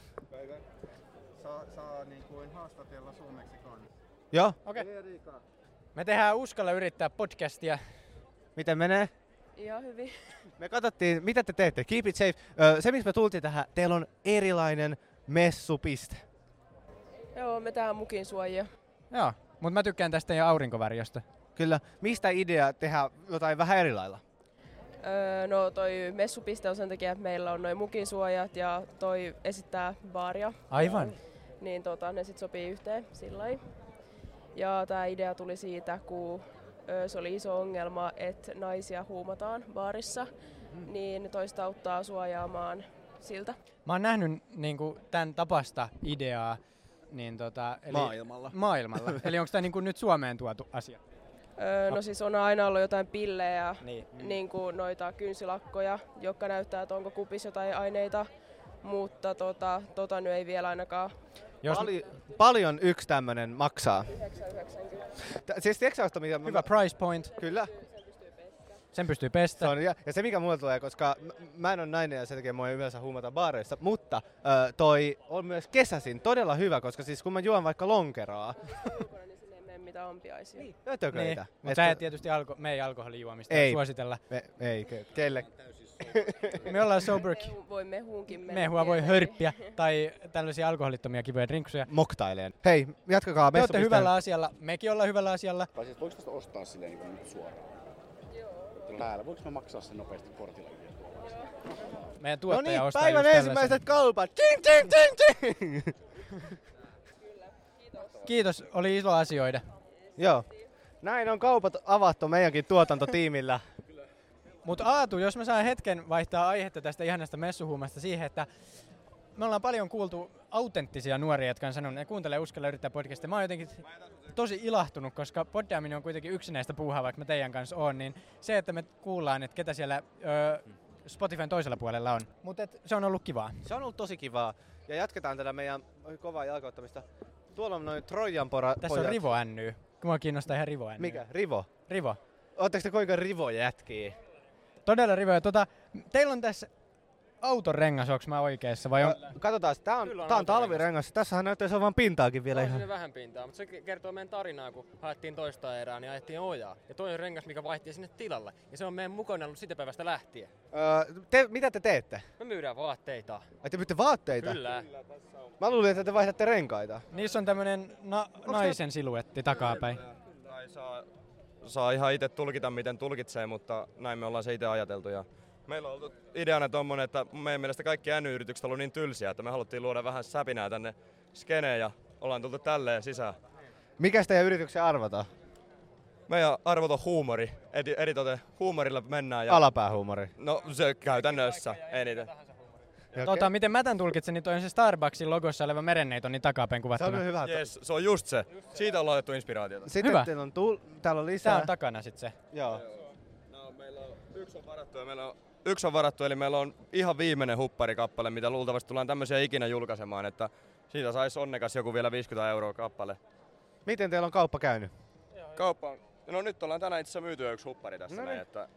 Saa, saa niin kuin haastatella suomeksi kanssa. Joo. Okei. Me tehdään Uskalla yrittää podcastia. Miten menee? Ihan hyvin. Me katsottiin, mitä te teette. Keep it safe. Ö, se, miksi me tultiin tähän, teillä on erilainen messupiste. Joo, me tehdään mukin suojia. Joo, mutta mä tykkään tästä ja aurinkovärjosta. Kyllä. Mistä idea tehdä jotain vähän eri lailla? Öö, no toi messupiste on sen takia, että meillä on noin mukin suojat ja toi esittää baaria. Aivan. Niin tota, ne sit sopii yhteen sillä. Ja tämä idea tuli siitä, kun ö, se oli iso ongelma, että naisia huumataan baarissa, niin toista auttaa suojaamaan siltä. Mä oon nähnyt niinku, tämän tapasta ideaa niin tota, eli Maailmalla. Maailmalla. (laughs) eli onko tämä niinku, nyt Suomeen tuotu asia? Öö, no siis on aina ollut jotain pillejä, Niin. niin kuin noita kynsilakkoja, jotka näyttää, että onko kupissa jotain aineita, mutta tota, tota nyt ei vielä ainakaan. Jos... Pali- paljon yksi tämmönen maksaa. 9,90. Tä- Siis tiedätkö mitä... Hyvä price point. Kyllä. Sen pystyy pestä. Se on, ja, ja se mikä mulle tulee, koska mä en ole nainen ja sen takia mua ei yleensä huumata baareissa, mutta ö, toi on myös kesäsin todella hyvä, koska siis kun mä juon vaikka lonkeraa, Ulkona, niin sinne ei mene mitään ampiaisia. Niin. ötököitä. Niin. Mutta sä et tietysti alko- me ei alkoholijuomista Ei. suositella. Me, ei, ke- kelle. Me ollaan sober. Mehu, voi mehuunkin mennä. Mehua voi hörppiä tai tällaisia alkoholittomia kivoja drinksuja. Moktaileen. Hei, jatkakaa Te olette hyvällä asialla, mekin ollaan hyvällä asialla. Tai siis voiko tästä ostaa silleen niin nyt suoraan? Joo. Täällä, voiko mä maksaa sen nopeasti kortilla? Meidän No tuottaja niin, ostaa päivän ensimmäiset kaupat. Ting, ting, ting, ting. Kiitos, oli ilo asioida. Joo. Näin on kaupat avattu meidänkin tuotantotiimillä. Mutta Aatu, jos mä saan hetken vaihtaa aihetta tästä ihanasta messuhuumasta siihen, että me ollaan paljon kuultu autenttisia nuoria, jotka on sanonut, että kuuntelee uskalla yrittää podcastia. Mä oon jotenkin tosi ilahtunut, koska poddaaminen on kuitenkin yksinäistä puuhaa, vaikka mä teidän kanssa oon, niin se, että me kuullaan, että ketä siellä ö, Spotifyn toisella puolella on. Mutta se on ollut kivaa. Se on ollut tosi kivaa. Ja jatketaan tätä meidän kovaa jalkauttamista. Tuolla on noin Trojan pora, Tässä pojat. on Rivo Ny. Mua kiinnostaa ihan Rivo Ny. Mikä? Rivo? Rivo. Ootteko te kuinka Rivo jätkii? Todella Rivo. Ja tota, teillä on tässä auton rengas, onko mä oikeassa vai on? Katsotaan, tää on, Kyllä on tää on autorengas. talvirengas. Tässähän näyttäisi olevan pintaakin vielä on ihan. vähän pintaa, mutta se kertoo meidän tarinaa, kun haettiin toista erää, niin ajettiin ojaa. Ja toi on rengas, mikä vaihti sinne tilalle. Ja se on meidän mukana ollut sitä päivästä lähtien. Öö, te, mitä te teette? Me myydään vaatteita. Ai te myytte vaatteita? Kyllä. Mä luulin, että te vaihdatte renkaita. Niissä on tämmönen na- naisen siluetti takapäin. Tai saa, saa ihan itse tulkita, miten tulkitsee, mutta näin me ollaan se itse ajateltu. Ja meillä on ollut ideana tommonen, että meidän mielestä kaikki N-yritykset on ollut niin tylsiä, että me haluttiin luoda vähän säpinää tänne skeneen ja ollaan tultu tälleen sisään. Mikä teidän yrityksen arvota? Meidän arvot on huumori. Eri, eritoten huumorilla mennään. Ja... Alapäähuumori. No se käytännössä eniten. Tota, miten mä tän tulkitsen, niin toi on se Starbucksin logossa oleva merenneiton kuvattuna. Se on hyvä. Yes, se on just se. Siitä ollaan otettu inspiraatiota. Sitten Hyvä. teillä on, tul- täällä on lisää. Tää on takana sit se. Joo. No, meillä on, yksi on varattu ja meillä on yksi on varattu, eli meillä on ihan viimeinen hupparikappale, mitä luultavasti tullaan tämmöisiä ikinä julkaisemaan, että siitä saisi onnekas joku vielä 50 euroa kappale. Miten teillä on kauppa käynyt? Kauppa on, no nyt ollaan tänään itse asiassa myyty yksi huppari tässä No näin, niin. että,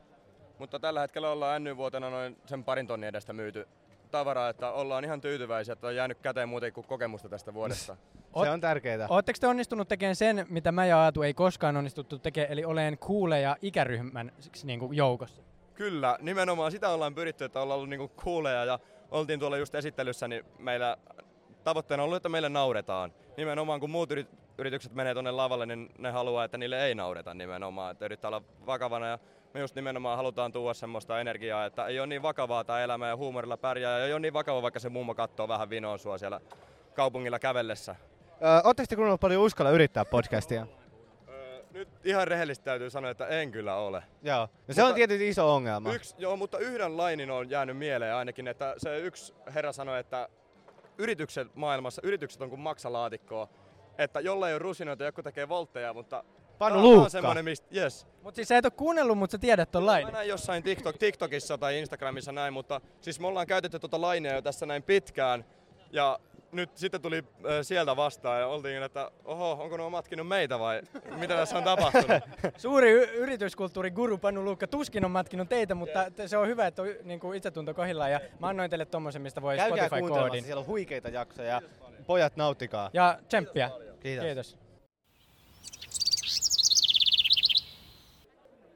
mutta tällä hetkellä ollaan NY-vuotena noin sen parin tonnin edestä myyty tavaraa, että ollaan ihan tyytyväisiä, että on jäänyt käteen muuten kuin kokemusta tästä vuodesta. (laughs) Se on tärkeää. Oletteko te onnistunut tekemään sen, mitä mä ja Aatu ei koskaan onnistuttu tekemään, eli oleen kuuleja ikäryhmän niin kuin joukossa? Kyllä, nimenomaan sitä ollaan pyritty, että ollaan ollut niinku kuuleja ja oltiin tuolla just esittelyssä, niin meillä tavoitteena on ollut, että meille nauretaan. Nimenomaan kun muut yrit- yritykset menee tuonne lavalle, niin ne haluaa, että niille ei naureta nimenomaan, että yrittää olla vakavana ja me just nimenomaan halutaan tuoda semmoista energiaa, että ei ole niin vakavaa tämä elämä ja huumorilla pärjää ja ei ole niin vakava, vaikka se mummo katsoo vähän vinoon sua siellä kaupungilla kävellessä. Oletteko te kuunnellut paljon Uskalla yrittää podcastia? Nyt ihan rehellisesti täytyy sanoa, että en kyllä ole. Joo. No se on tietysti iso ongelma. Yksi, joo, mutta yhden lainin on jäänyt mieleen ainakin, että se yksi herra sanoi, että yritykset maailmassa, yritykset on kuin maksalaatikkoa. Että jolla ei ole rusinoita, joku tekee voltteja, mutta Panu on Luukka. semmoinen, mistä, yes. Mut siis sä et oo kuunnellut, mutta sä tiedät ton Mä lain. näin jossain TikTok, TikTokissa tai Instagramissa näin, mutta siis me ollaan käytetty tuota lainia jo tässä näin pitkään. Ja nyt sitten tuli äh, sieltä vastaan ja oltiin, että oho, onko ne matkinut meitä vai mitä tässä on tapahtunut? (laughs) Suuri y- yrityskulttuurin guru Panu Luukka tuskin on matkinut teitä, mutta t- se on hyvä, että on niin kuin itsetunto kohdillaan ja mä annoin teille tommosen, mistä voi Käykää Spotify-koodin. siellä on huikeita jaksoja. Pojat, nauttikaa. Ja tsemppiä. Kiitos. Kiitos.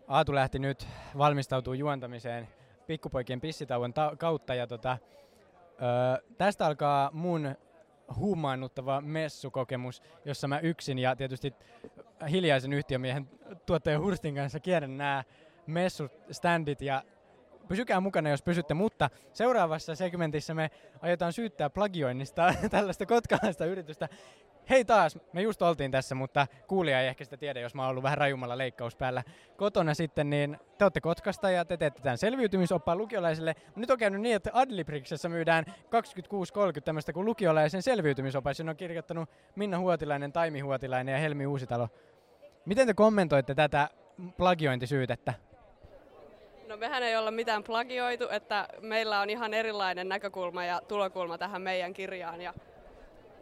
Aatu lähti nyt valmistautuu juontamiseen pikkupoikien pissitauon ta- kautta ja tota, öö, tästä alkaa mun huumaannuttava messukokemus, jossa mä yksin ja tietysti hiljaisen yhtiömiehen tuottajan Hurstin kanssa kierrän nämä messuständit ja pysykää mukana, jos pysytte, mutta seuraavassa segmentissä me aiotaan syyttää plagioinnista (laughs) tällaista kotkalaista yritystä. Hei taas, me just oltiin tässä, mutta kuulija ei ehkä sitä tiedä, jos mä oon ollut vähän rajummalla leikkaus päällä kotona sitten, niin te olette Kotkasta ja te teette tämän selviytymisoppaan lukiolaisille. Nyt on käynyt niin, että Adlibriksessä myydään 26.30 tämmöistä kuin lukiolaisen selviytymisopas, jonne on kirjoittanut Minna Huotilainen, Taimi Huotilainen ja Helmi Uusitalo. Miten te kommentoitte tätä plagiointisyytettä? No mehän ei olla mitään plagioitu, että meillä on ihan erilainen näkökulma ja tulokulma tähän meidän kirjaan. Ja,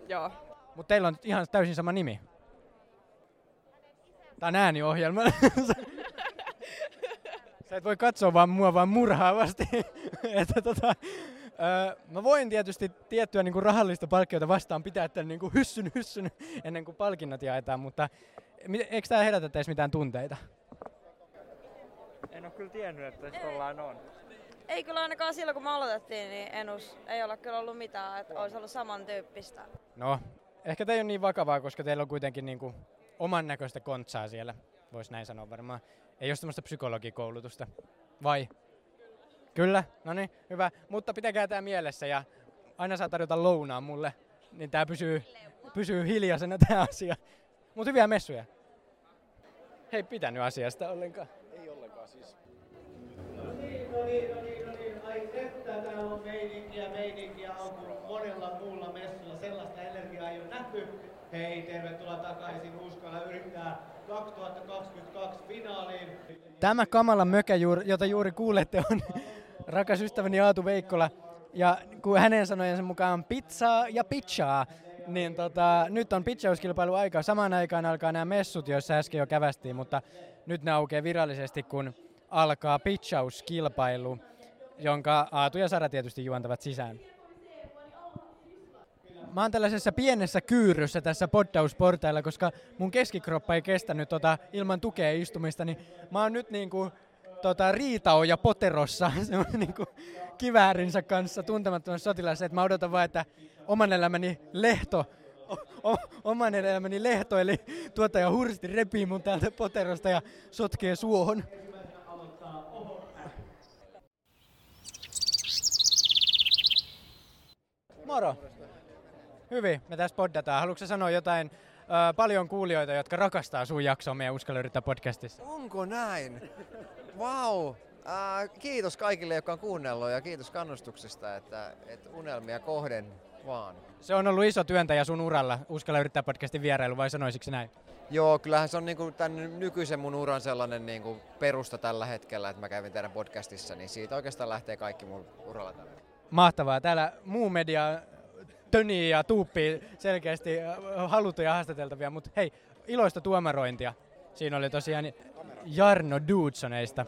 joo. Mutta teillä on ihan täysin sama nimi. Tää on ääniohjelma. (laughs) Sä et voi katsoa vaan mua vaan murhaavasti. (laughs) että tota, öö, mä voin tietysti tiettyä niinku rahallista palkkiota vastaan pitää tämän niinku hyssyn hyssyn ennen kuin palkinnot jaetaan, mutta eikö tää herätä teistä mitään tunteita? En ole kyllä tiennyt, että tollain on. Ei kyllä ainakaan silloin, kun me aloitettiin, niin enus ei ole kyllä ollut mitään, että olisi ollut samantyyppistä. No, ehkä tämä ei ole niin vakavaa, koska teillä on kuitenkin niinku oman näköistä kontsaa siellä, voisi näin sanoa varmaan. Ei ole semmoista psykologikoulutusta. Vai? Kyllä, no niin, hyvä. Mutta pitäkää tämä mielessä ja aina saa tarjota lounaan mulle, niin tämä pysyy, pysyy hiljaisena tämä asia. Mutta hyviä messuja. Hei, pitänyt asiasta ollenkaan. Ei ollenkaan siis. No niin, no niin, no niin, no niin. Ai että täällä on meininkiä, meininkiä on kuin monella muulla messulla. Sellaista energiaa ei ole nähty. Hei, tervetuloa takaisin Uskalla yrittää 2022 finaaliin. Tämä kamala mökä, jota juuri kuulette, on (laughs) rakas ystäväni Aatu Veikkola. Ja kun hänen sanojensa mukaan pizzaa ja pizzaa, niin tota, nyt on pizzauskilpailu aika. Samaan aikaan alkaa nämä messut, joissa äsken jo kävästiin, mutta nyt ne aukeaa virallisesti, kun alkaa pizzauskilpailu, jonka Aatu ja Sara tietysti juontavat sisään. Mä oon tällaisessa pienessä kyyryssä tässä poddausportailla, koska mun keskikroppa ei kestänyt tota ilman tukea istumista, niin mä oon nyt niinku tota, riitaoja poterossa (laughs) semmoinen niinku kiväärinsä kanssa tuntemattomassa sotilassa, että mä odotan vaan, että oman elämäni lehto o- oman elämäni lehto, eli tuottaja Hursti repii mun täältä poterosta ja sotkee suohon. Moro. Hyvin, me tässä poddataan. Haluatko sanoa jotain ö, paljon kuulijoita, jotka rakastaa sun jaksoa meidän Uskalla yrittää podcastissa? Onko näin? Vau! Wow. Äh, kiitos kaikille, jotka on kuunnellut ja kiitos kannustuksesta, että, että unelmia kohden vaan. Se on ollut iso työntäjä sun uralla, Uskalla yrittää podcastin vierailu, vai sanoisitko näin? Joo, kyllähän se on niinku tämän nykyisen mun uran sellainen niinku perusta tällä hetkellä, että mä kävin teidän podcastissa, niin siitä oikeastaan lähtee kaikki mun uralla tällä. Mahtavaa. Täällä muu media tönii ja tuuppii selkeästi äh, haluttuja haastateltavia, mutta hei, iloista tuomarointia. Siinä oli tosiaan Jarno Dudsoneista.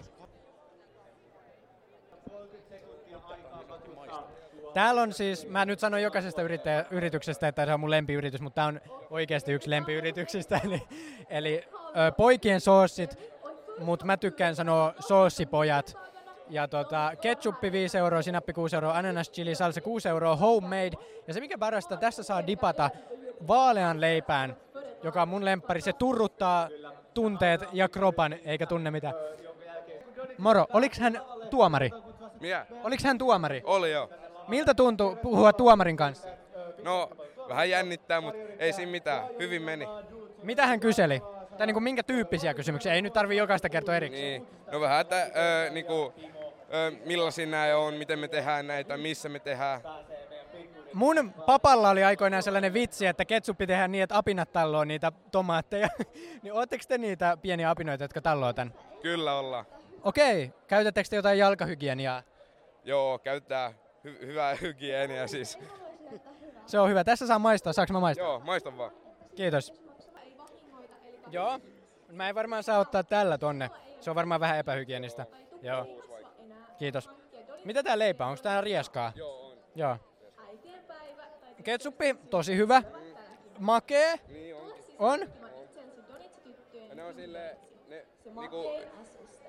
Täällä on siis, mä nyt sanon jokaisesta yrittäjä, yrityksestä, että se on mun lempiyritys, mutta tämä on oikeasti yksi lempiyrityksistä. (laughs) Eli, eli ö, poikien soossit, mutta mä tykkään sanoa soossipojat. Ja tota, ketchuppi 5 euroa, sinappi 6 euroa, ananas chili salsa 6 euroa, homemade. Ja se mikä parasta, tässä saa dipata vaalean leipään, joka on mun lemppari. Se turruttaa tunteet ja kropan, eikä tunne mitään. Moro, oliks hän tuomari? Miä? Oliks hän tuomari? Oli joo. Miltä tuntui puhua tuomarin kanssa? No, vähän jännittää, mutta ei siinä mitään. Hyvin meni. Mitä hän kyseli? Tai niin kuin minkä tyyppisiä kysymyksiä? Ei nyt tarvi jokaista kertoa erikseen. Niin. No vähän, että ö, niinku, millaisia nämä on, miten me tehdään näitä, missä me tehdään. Mun papalla oli aikoinaan sellainen vitsi, että ketsuppi tehdään niin, että apinat talloo niitä tomaatteja. (laughs) niin ootteko te niitä pieniä apinoita, jotka talloo tän? Kyllä ollaan. Okei, käytättekö te jotain jalkahygieniaa? Joo, käyttää hy- hyvää hygieniaa siis. Se on hyvä. Tässä saa maistaa. Saanko mä maistaa? Joo, maista vaan. Kiitos. Joo. Mä en varmaan saa ottaa tällä tonne. Se on varmaan vähän epähygienistä. Joo. Kiitos. Mitä tää leipä on? Onko tää rieskaa? Joo, on. Joo. Ketsuppi, tosi hyvä. Makee? Niin onkin. On? Ja ne on silleen, ne niinku,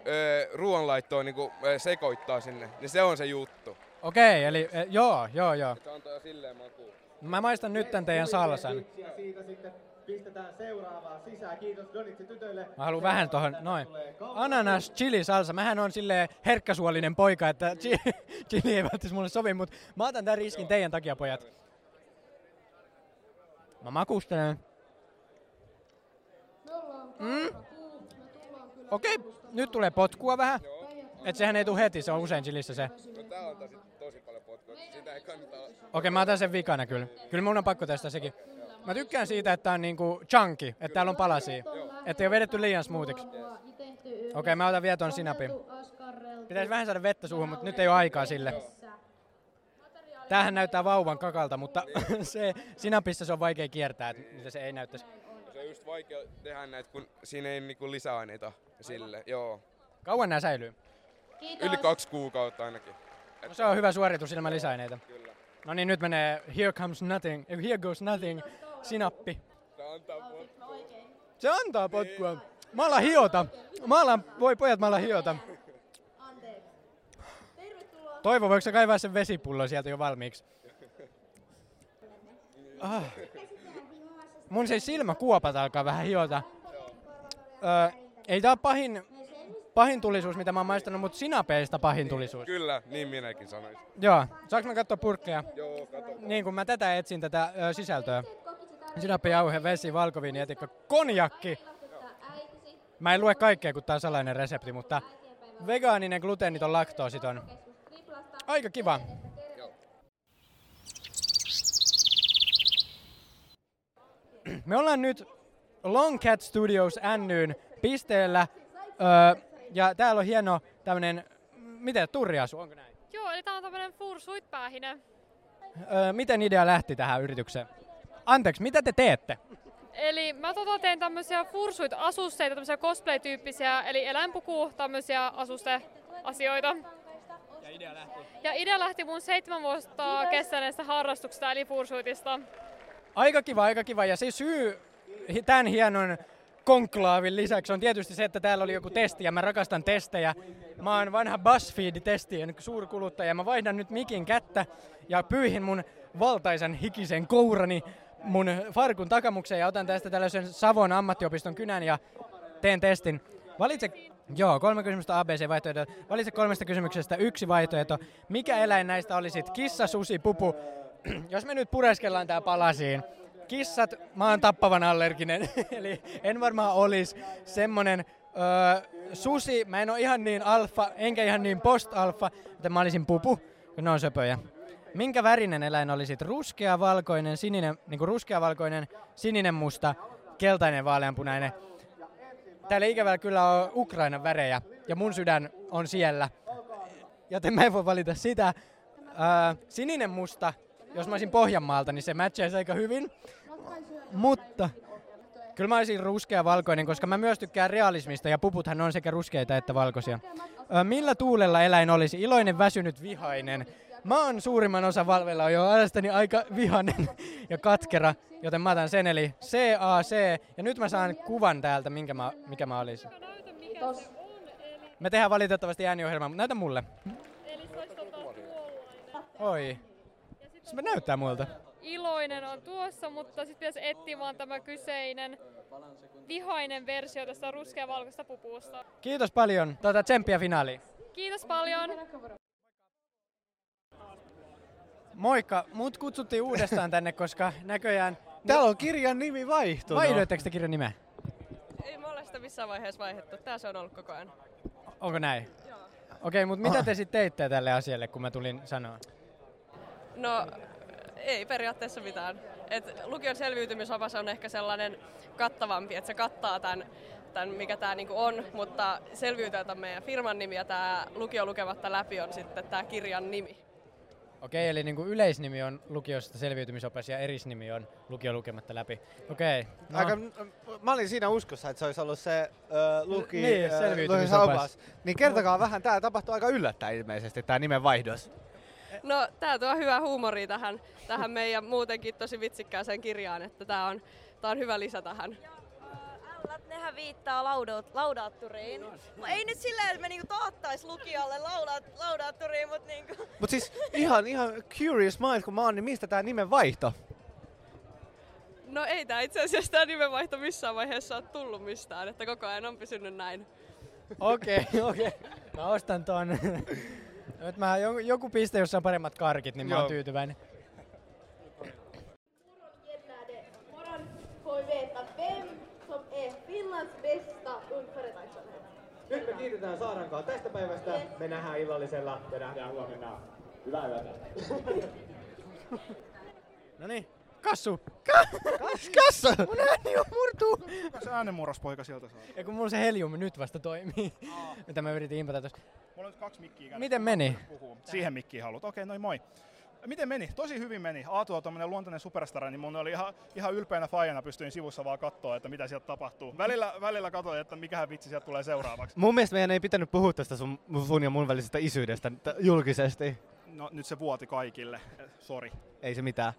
ö, ruoanlaittoa niinku, sekoittaa sinne, niin se on se juttu. Okei, eli e, joo, joo, joo. Se antaa silleen makuun. Mä maistan nyt tän teidän salsan. Siitä sitten pistetään seuraavaa sisään. Kiitos Donitsi tytöille. Mä haluan vähän tohon, noin. Ananas chili salsa. Mähän on silleen herkkäsuolinen poika, että chi- (laughs) chili ei välttämättä mulle sovi, mutta mä otan tämän riskin teidän takia, pojat. Mä makustelen. Mm. Okei, nyt tulee potkua vähän. Et sehän ei tule heti, se on usein chilissä se. No tää on tosi, tosi paljon potkua, sitä ei kannata... Okei, mä otan sen vikana kyllä. Kyllä mun on pakko testaa sekin. Mä tykkään siitä, että tää on niinku chunky, että täällä on palasia. Että ei ole vedetty liian smoothiksi. Okei, mä otan vielä ton sinapin. Pitäisi vähän saada vettä suuhun, mutta nyt ei ole aikaa sille. Tämähän näyttää vauvan kakalta, mutta (laughs) se sinapissa se on vaikea kiertää, että mitä se ei näyttäisi. Se on just vaikea tehdä näitä, kun siinä ei niinku lisäaineita sille, joo. Kauan nämä säilyy? Yli kaksi kuukautta ainakin. No, se on hyvä suoritus ilman lisäaineita. Kyllä. No niin, nyt menee Here Comes Nothing, Here Goes Nothing, sinappi. Se antaa potkua. Se antaa potkua. Mä alan hiota. Mä alan, voi pojat, mä alan hiota. Toivo, voiko sä kaivaa sen vesipullo sieltä jo valmiiksi? Ah. Mun se silmäkuopat alkaa vähän hiota. Öö, ei tää pahin, pahin tulisuus, mitä mä oon maistanut, mutta sinapeista pahin tulisuus. Kyllä, niin minäkin sanoisin. Joo, saanko mä katsoa purkkeja? Joo, kato. Niin kun mä tätä etsin, tätä ö, sisältöä. Sinappi, jauhe, vesi, valkoviini, etikka, konjakki. Mä en lue kaikkea, kun tää on salainen resepti, mutta vegaaninen, gluteeniton, laktoositon. Aika kiva. Me ollaan nyt Long Cat Studios Nyn pisteellä. Öö, ja täällä on hieno tämmönen, miten, turriasu, onko näin? Joo, eli tää on tämmönen fursuitpäähine. Öö, miten idea lähti tähän yritykseen? Anteeksi, mitä te teette? Eli mä tota teen tämmöisiä fursuit asusteita, tämmöisiä cosplay-tyyppisiä, eli eläinpuku, tämmöisiä asusteasioita. Ja idea lähti? Ja idea lähti mun seitsemän vuotta kestäneestä harrastuksesta, eli fursuitista. Aika kiva, aika kiva. Ja se syy hi- tämän hienon konklaavin lisäksi on tietysti se, että täällä oli joku testi ja mä rakastan testejä. Mä oon vanha BuzzFeed-testien suurkuluttaja. Mä vaihdan nyt mikin kättä ja pyyhin mun valtaisen hikisen kourani mun farkun takamukseen ja otan tästä tällaisen Savon ammattiopiston kynän ja teen testin. Valitse, joo, kolme kysymystä ABC-vaihtoehtoja. Valitse kolmesta kysymyksestä yksi vaihtoehto. Mikä eläin näistä olisit? Kissa, susi, pupu. (clears throat) Jos me nyt pureskellaan tää palasiin. Kissat, mä oon tappavan allerginen, (laughs) eli en varmaan olis semmonen öö, susi, mä en oo ihan niin alfa, enkä ihan niin post-alfa, että mä olisin pupu, kun ne on söpöjä. Minkä värinen eläin olisit? Ruskea, valkoinen, sininen, niinku ruskea, valkoinen, sininen, musta, keltainen, vaaleanpunainen. Täällä ikävällä kyllä on Ukrainan värejä, ja mun sydän on siellä. Joten mä en voi valita sitä. Öö, sininen musta, jos mä olisin Pohjanmaalta, niin se matchaisi aika hyvin. Mutta kyllä mä olisin ruskea valkoinen, koska mä myös tykkään realismista ja puputhan on sekä ruskeita että valkoisia. Millä tuulella eläin olisi? Iloinen, väsynyt, vihainen. Mä oon suurimman osa valvella jo ajastani aika vihainen (laughs) ja katkera, joten mä otan sen eli C, A, C. Ja nyt mä saan kuvan täältä, minkä mä, mikä mä olisin. Me tehdään valitettavasti ääniohjelmaa, mutta näytä mulle. Oi. Se me näyttää muilta. Iloinen on tuossa, mutta sitten pitäisi etsiä vaan tämä kyseinen vihainen versio tästä ruskeavalkoista pupusta. Kiitos paljon. Tuota, tsemppiä finaaliin. Kiitos paljon. Moikka, mut kutsuttiin uudestaan tänne, koska näköjään... (laughs) Täällä on kirjan nimi vaihtunut. Vaihdoitteko te kirjan nimeä? Ei me olla sitä missään vaiheessa vaihdettu. Tää se on ollut koko ajan. Onko näin? Joo. Okei, mutta mitä te sitten teitte tälle asialle, kun mä tulin sanoa? No, ei periaatteessa mitään. Et lukion selviytymisoppas on ehkä sellainen kattavampi, että se kattaa tämän, tämän mikä tämä niinku on, mutta selviytyjät on meidän firman nimi ja tämä lukio lukematta läpi on sitten tämä kirjan nimi. Okei, eli niin kuin yleisnimi on lukiosta selviytymisopas ja erisnimi on lukio lukematta läpi. Okei. No. Aika, mä olin siinä uskossa, että se olisi ollut se ö, luki, Niin, selviytymisopas. Niin kertokaa vähän, tää tapahtuu aika yllättäen ilmeisesti, tämä nimen vaihdos. No, tämä tuo hyvää huumoria tähän, tähän meidän muutenkin tosi vitsikkääseen kirjaan, että tämä on, tää on hyvä lisä tähän. Laudat, nehän viittaa laudaut, laudaatturiin. Mut ei nyt silleen, että me niinku taattais lukijalle laudaat, laudaatturiin, mut niinku... Mut siis ihan, ihan curious mind, kun mä oon, niin mistä tää nimen vaihto? No ei tämä itse asiassa tämä nimenvaihto missään vaiheessa ole tullut mistään, että koko ajan on pysynyt näin. Okei, (laughs) okei. Mä ostan ton. (laughs) Nyt mä joku, joku piste, jossa on paremmat karkit, niin mä oon tyytyväinen. Nyt me kiitetään Saarankaa tästä päivästä. Me nähdään illallisella ja nähdään huomenna. Hyvää yötä. (laughs) No niin, kassu! Kas, kassa! Mun ääni on murtuu! Se äänenmurrospoika sieltä saa. Ja kun mulla se helium nyt vasta toimii, mitä mä yritin impata tuossa. Mulla on nyt kaksi mikkiä kädessä. Miten meni? Puhuu. Siihen mikkiin haluat. Okei, noin moi. Miten meni? Tosi hyvin meni. Aatu on tommonen luontainen superstara, niin mun oli ihan, ihan ylpeänä faijana pystyin sivussa vaan katsoa, että mitä sieltä tapahtuu. Välillä, välillä katsoin, että mikähän vitsi sieltä tulee seuraavaksi. Mun mielestä meidän ei pitänyt puhua tästä sun, sun ja mun välisestä isyydestä julkisesti. No nyt se vuoti kaikille. Sori. Ei se mitään.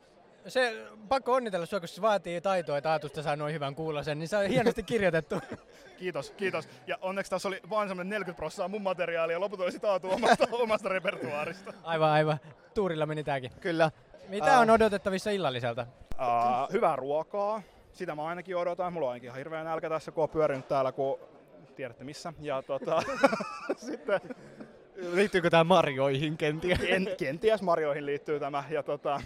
Se, pakko onnitella sua, koska se vaatii taitoa, että Aatusta saa noin hyvän kuulosen, niin se on hienosti kirjoitettu. (laughs) Kiitos, kiitos. Ja onneksi tässä oli vain semmoinen 40 prosenttia mun materiaalia ja loput oli sit Aatu omasta, (laughs) omasta repertuaarista. Aivan, aivan. Tuurilla meni tääkin. Kyllä. Mitä on odotettavissa illalliselta? Uh, hyvää ruokaa. Sitä mä ainakin odotan. Mulla on ainakin ihan hirveä nälkä tässä, kun on pyörinyt täällä, kun tiedätte missä. Ja tota, (laughs) sitten Liittyykö tää Marjoihin kenties? Ken, kenties Marjoihin liittyy tämä. Ja, tota,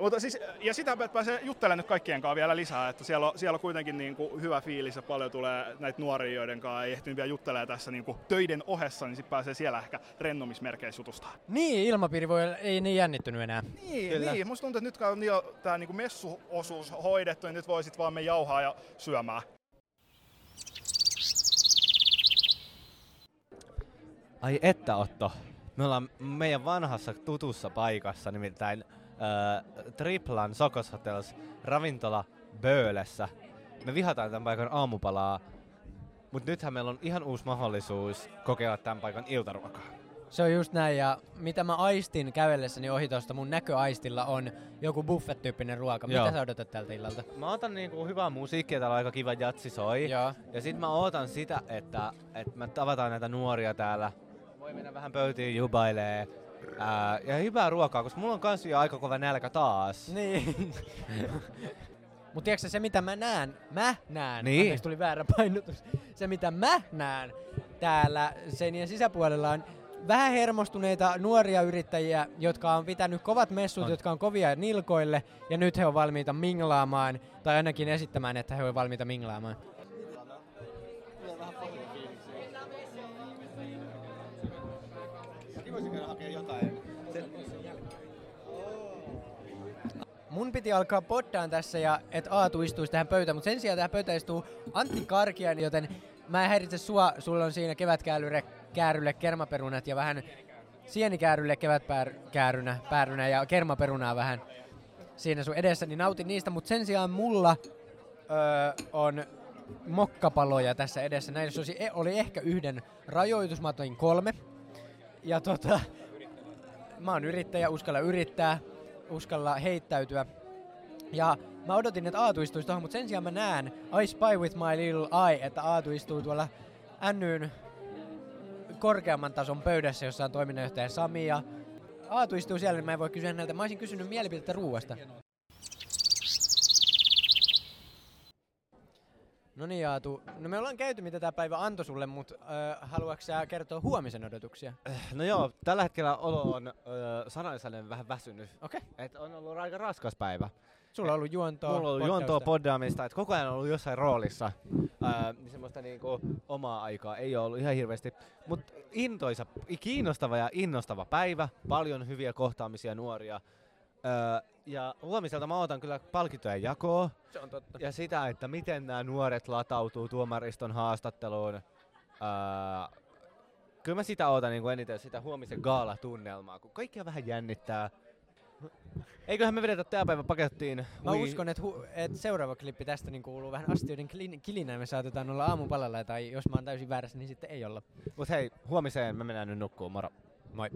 mutta siis, ja sitä pääsee juttelemaan nyt kaikkien kanssa vielä lisää, että siellä on, siellä on kuitenkin niin kuin hyvä fiilis ja paljon tulee näitä nuoria, joiden kanssa ei ehtinyt vielä juttelemaan tässä niin kuin töiden ohessa, niin sitten pääsee siellä ehkä rennomismerkeissä jutustaa. Niin, ilmapiiri voi, ei niin jännittynyt enää. Niin, Kyllä. niin, musta tuntuu, että nyt kun on jo tämä niin messuosuus hoidettu, niin nyt voisit vaan me jauhaa ja syömään. Ai että Otto, me ollaan meidän vanhassa tutussa paikassa, nimittäin äh, Triplan Sokos Hotels ravintola Böölessä. Me vihataan tämän paikan aamupalaa, mutta nythän meillä on ihan uusi mahdollisuus kokeilla tämän paikan iltaruokaa. Se on just näin, ja mitä mä aistin kävellessäni ohi tuosta, mun näköaistilla on joku buffet-tyyppinen ruoka. Joo. Mitä sä odotat tältä illalta? Mä otan niinku hyvää musiikkia, täällä on aika kiva jatsi soi. Joo. Ja sit mä ootan sitä, että, että me tavataan näitä nuoria täällä. Voi mennä vähän pöytiin jubailee, Ää, ja hyvää ruokaa, koska mulla on kans jo aika kova nälkä taas. Niin. (laughs) Mutta tiedätkö se mitä mä näen, mä näen, Niin. anteeksi tuli väärä painotus, se mitä mä näen täällä seinien sisäpuolella on vähän hermostuneita nuoria yrittäjiä, jotka on pitänyt kovat messut, On. jotka on kovia nilkoille, ja nyt he on valmiita minglaamaan, tai ainakin esittämään, että he ovat valmiita minglaamaan. Mun piti alkaa poddaan tässä ja et Aatu istuisi tähän pöytään, mutta sen sijaan tähän pöytään istuu Antti Karkian, joten mä en häiritse sua. Sulla on siinä kevätkäärylle käärylle kermaperunat ja vähän sienikäärylle kevätkäärynä päärynä ja kermaperunaa vähän siinä sun edessä, niin nautin niistä, mutta sen sijaan mulla öö, on mokkapaloja tässä edessä. Näissä olisi, e- oli ehkä yhden rajoitus, mä kolme. Ja tota, mä oon yrittäjä, uskalla yrittää, uskalla heittäytyä. Ja mä odotin, että Aatu istuisi tuohon, mutta sen sijaan mä näen I spy with my little eye, että Aatu istuu tuolla NYn korkeamman tason pöydässä, jossa on toiminnanjohtaja Sami ja Aatu istuu siellä, niin mä en voi kysyä häneltä. Mä olisin kysynyt mielipidettä ruuasta. No niin Aatu, no me ollaan käyty mitä tää päivä antoi sulle, mutta äh, haluatko sä kertoa huomisen odotuksia? No joo, tällä hetkellä olo on öö, sanallisainen vähän väsynyt. Okei. Et on ollut aika raskas päivä. Sulla on ollut juontoa, Mulla on ollut juontoa, poddaamista, että koko ajan on ollut jossain roolissa. Ää, niin semmoista niinku omaa aikaa ei ole ollut ihan hirveästi. Mutta intoisa, kiinnostava ja innostava päivä. Paljon hyviä kohtaamisia nuoria. Öö, ja huomiselta mä otan kyllä palkintojen jakoa. Se on totta. Ja sitä, että miten nämä nuoret latautuu tuomariston haastatteluun. Öö, kyllä mä sitä ootan niin eniten, sitä huomisen gaalatunnelmaa, kun kaikkia vähän jännittää. Eiköhän me vedetä tää päivä pakettiin. Mä Ui- uskon, että hu- et seuraava klippi tästä niin kuuluu vähän astioiden klin- kilinään. Me saatetaan olla aamupalalla, tai jos mä oon täysin väärässä, niin sitten ei olla. Mut hei, huomiseen me mennään nyt nukkuun. Moro. Moi.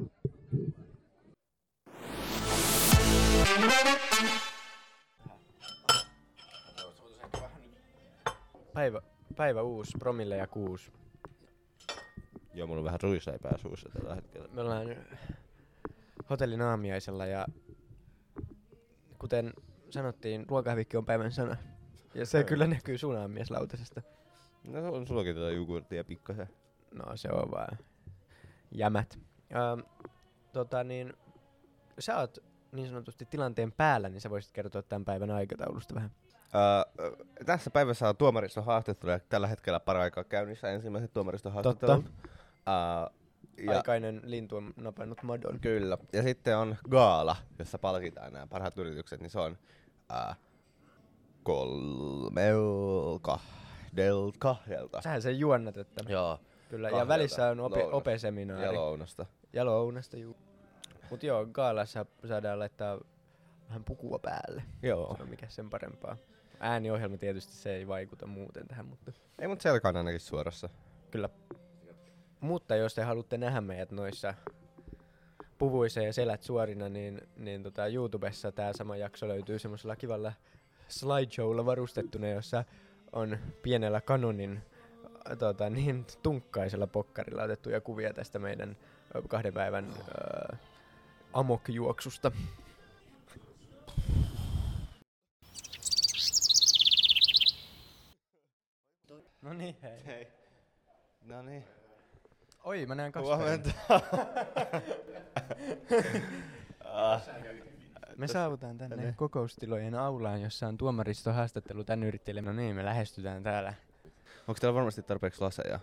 Päivä, päivä uusi, promille ja kuusi. Joo, mulla on vähän ruisleipää suussa tällä hetkellä. Me ollaan hotellin aamiaisella ja kuten sanottiin, ruokahävikki on päivän sana. Ja se kyllä näkyy sun aamiaislautasesta. No on sullakin tätä jogurttia pikkasen. No se on vaan jämät. Ähm, tota niin, sä oot niin sanotusti tilanteen päällä, niin sä voisit kertoa tämän päivän aikataulusta vähän. Öö, tässä päivässä on tuomariston haastattelu ja tällä hetkellä paraikaa käynnissä ensimmäiset tuomariston haastattelut. Öö, Aikainen lintu on napannut madon. Kyllä. Ja sitten on gaala, jossa palkitaan nämä parhaat yritykset, niin se on öö, kolmelta kahdelta kahdelta. Sähän sen juonnat, että... Joo. Kyllä, ja kahdelta välissä on ope, opeseminaari. Ja lounasta. Ja lounasta, juu. Mut joo, gaalassa saadaan laittaa vähän pukua päälle. Joo. Se on mikä sen parempaa. Ääniohjelma tietysti se ei vaikuta muuten tähän, mutta... Ei, mutta selkä on ainakin suorassa. Kyllä. Mutta jos te haluatte nähdä meidät noissa puvuissa ja selät suorina, niin, niin tota YouTubessa tämä sama jakso löytyy semmoisella kivalla slideshowlla varustettuna, jossa on pienellä kanonin tota, niin tunkkaisella pokkarilla otettuja kuvia tästä meidän kahden päivän äh, amokjuoksusta. No niin, hei. hei. No niin. Oi, mä näen kasveja. Huomenta. Ah. Me saavutaan tänne Tänne. kokoustilojen aulaan, jossa on tuomaristo haastattelu tän yrittäjille. No niin, me lähestytään täällä. Onko teillä varmasti tarpeeksi laseja?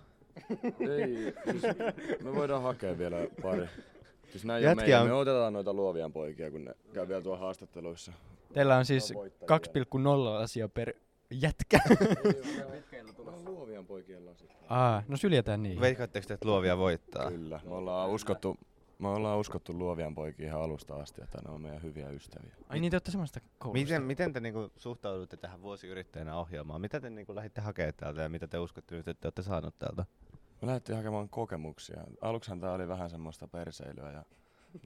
Ei, siis me voidaan hakea vielä pari. Siis näin Jätkiä on- me otetaan noita luovien poikia, kun ne käy vielä tuolla haastatteluissa. Teillä on siis Ne voittajia. 2,0 asia per jätkä. Luovien poikien lasit. Aa, no syljetään niin. Veikkaatteko te, että luovia voittaa? Kyllä, me ollaan uskottu, me ollaan uskottu luovien poikia ihan alusta asti, että ne on meidän hyviä ystäviä. Ai niin, te olette samasta koulusta. Miten, miten te niinku suhtaudutte tähän vuosiyrittäjänä ohjelmaan? Mitä te niinku lähditte hakemaan täältä ja mitä te uskotte nyt, että te olette saanut täältä? Me lähdettiin hakemaan kokemuksia. Aluksihan tää oli vähän semmoista perseilyä ja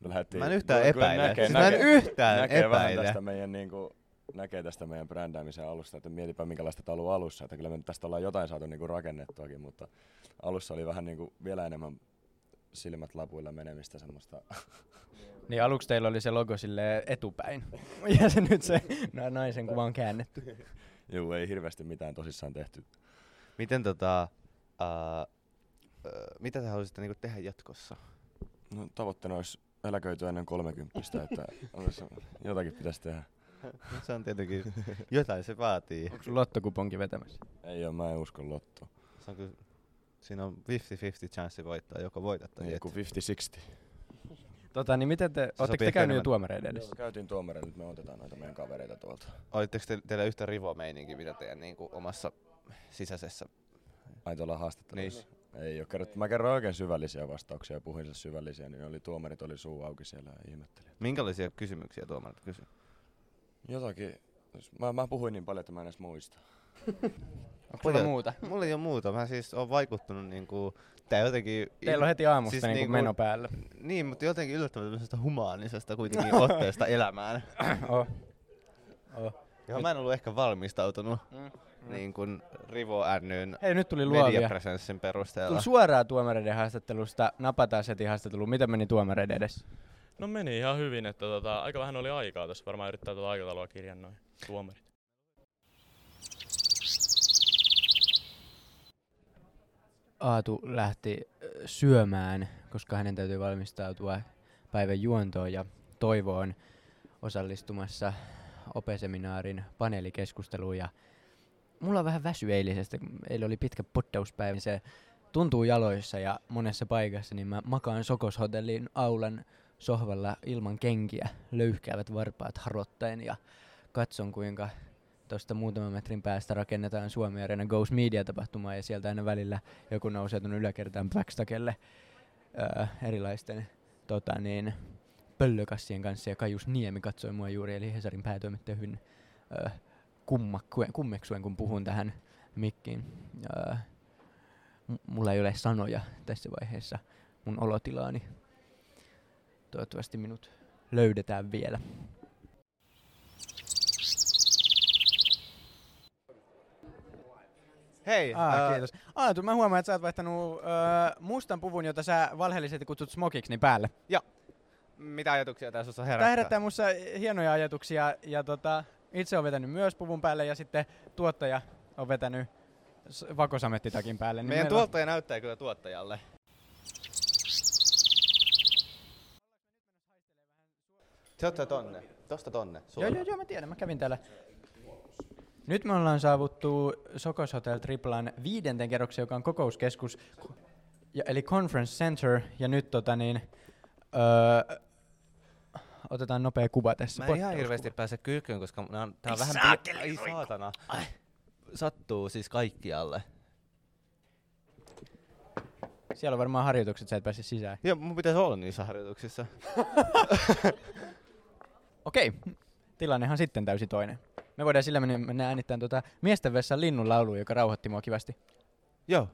me lähdettiin... Mä en yhtään epäile. Näkee, Siis mä en näkee, yhtään näkee vähän epäile. tästä meidän niinku, näkee tästä meidän brändäämisen alusta, että mietipä minkälaista tää on ollut alussa, että kyllä me tästä ollaan jotain saatu niinku rakennettuakin, mutta alussa oli vähän niinku vielä enemmän silmät lapuilla menemistä semmoista. (laughs) Niin aluksi teillä oli se logo sille etupäin. (laughs) Ja se nyt se na- naisen kuva on käännetty. Joo, ei hirveästi mitään tosissaan tehty. Miten tota, uh, mitä te haluaisitte niinku tehdä jatkossa? No, tavoitteena olisi eläköityä ennen 30, (laughs) että olisi, jotakin pitäisi tehdä. (laughs) Se on tietenkin, jotain se vaatii. Onko sun lottokuponki vetämässä? Ei ole, mä en usko lottoon. Se on kyllä, siinä on 50-50 chanssi voittaa, joko voitat tai Niin, et. kuin 50-60. Tota, niin miten te, ootteko te käynyt tuomareiden edessä? Joo, käytiin tuomareilla, nyt me otetaan noita meidän kavereita tuolta. Olitteko te, teillä yhtä rivo-meininki, mitä teidän niinku omassa sisäisessä... Ai tuolla haastattelussa? Niin. Ei ole kerrottu. Mä kerroin oikein syvällisiä vastauksia ja puhuin siis syvällisiä, niin oli tuomarit oli suu auki siellä ja ihmetteli. Minkälaisia kysymyksiä tuomarit kysyi? Jotakin. Mä, mä puhuin niin paljon, että mä en edes muista. (laughs) Onko sulla muuta? Mulla ei ole muuta. Mä siis oon vaikuttunut niinku... Tää jotenkin... Teillä on heti aamusta niinku meno päällä. Niin, mutta jotenkin yllättävän tämmöisestä humaanisesta kuitenkin (laughs) otteesta elämään. oh. Oh. Johon mä en ollut ehkä valmistautunut. Mm, mm. Niin kuin Rivo Nyn Hei, nyt tuli mediapresenssin perusteella. Tuli suoraan tuomareiden haastattelusta, napataan setin haastatteluun. Miten meni tuomareiden edessä? No meni ihan hyvin, että tota, aika vähän oli aikaa tässä. Varmaan yrittää tuota aikataulua kirjan noin tuomarit. Aatu lähti syömään, koska hänen täytyy valmistautua päivän juontoon ja Toivo on osallistumassa opeseminaarin paneelikeskusteluun ja mulla on vähän väsy eilisestä, kun eilen oli pitkä poddauspäivä, niin se tuntuu jaloissa ja monessa paikassa, niin mä makaan Sokoshotellin aulan sohvalla ilman kenkiä, löyhkäävät varpaat harottaen ja katson kuinka tuosta muutaman metrin päästä rakennetaan Suomi Arena Goes Media-tapahtumaa ja sieltä aina välillä joku nousee tuonne yläkertaan backstakelle öö, erilaisten tota niin, pöllökassien kanssa ja Kajus Niemi katsoi mua juuri, eli Hesarin päätoimittaja öö, kummakkuen, kummeksuen, kun puhun tähän mikkiin. Öö, m- mulla ei ole sanoja tässä vaiheessa mun olotilaani. Toivottavasti minut löydetään vielä. Hei! Ah, ää, kiitos. Aatu, mä huomaan, että sä oot vaihtanut öö, mustan puvun, jota sä valheellisesti kutsut smokiksi, niin päälle. Joo. Mitä ajatuksia tässä on Tää herättää? herättää musta hienoja ajatuksia ja tota, itse on vetänyt myös puvun päälle ja sitten tuottaja on vetänyt vakosamettitakin päälle. Niin Meidän meillä on- tuottaja näyttää kyllä tuottajalle. Se ottaa tonne. Tosta tonne. Joo, suoraan. joo, joo, mä tiedän, mä kävin täällä. Nyt me ollaan saavuttu Sokos Hotel Triplan viidenten kerroksen, joka on kokouskeskus, ja, eli Conference Center, ja nyt tota niin, öö, otetaan nopea kuva tässä. Mä en ihan hirveästi pääse kylkyyn, koska nää on, tää on Ai vähän... saakeli, Ai roikkuu. saatana. Sattuu siis kaikkialle. Siellä on varmaan harjoitukset, sä et pääse sisään. Joo, mun pitäisi olla niissä harjoituksissa. (laughs) Okei, tilannehan sitten täysin toinen. Me voidaan sillä mennä, mennä äänittämään tuota miesten vessan linnun laulu, joka rauhoitti mua kivasti. Joo.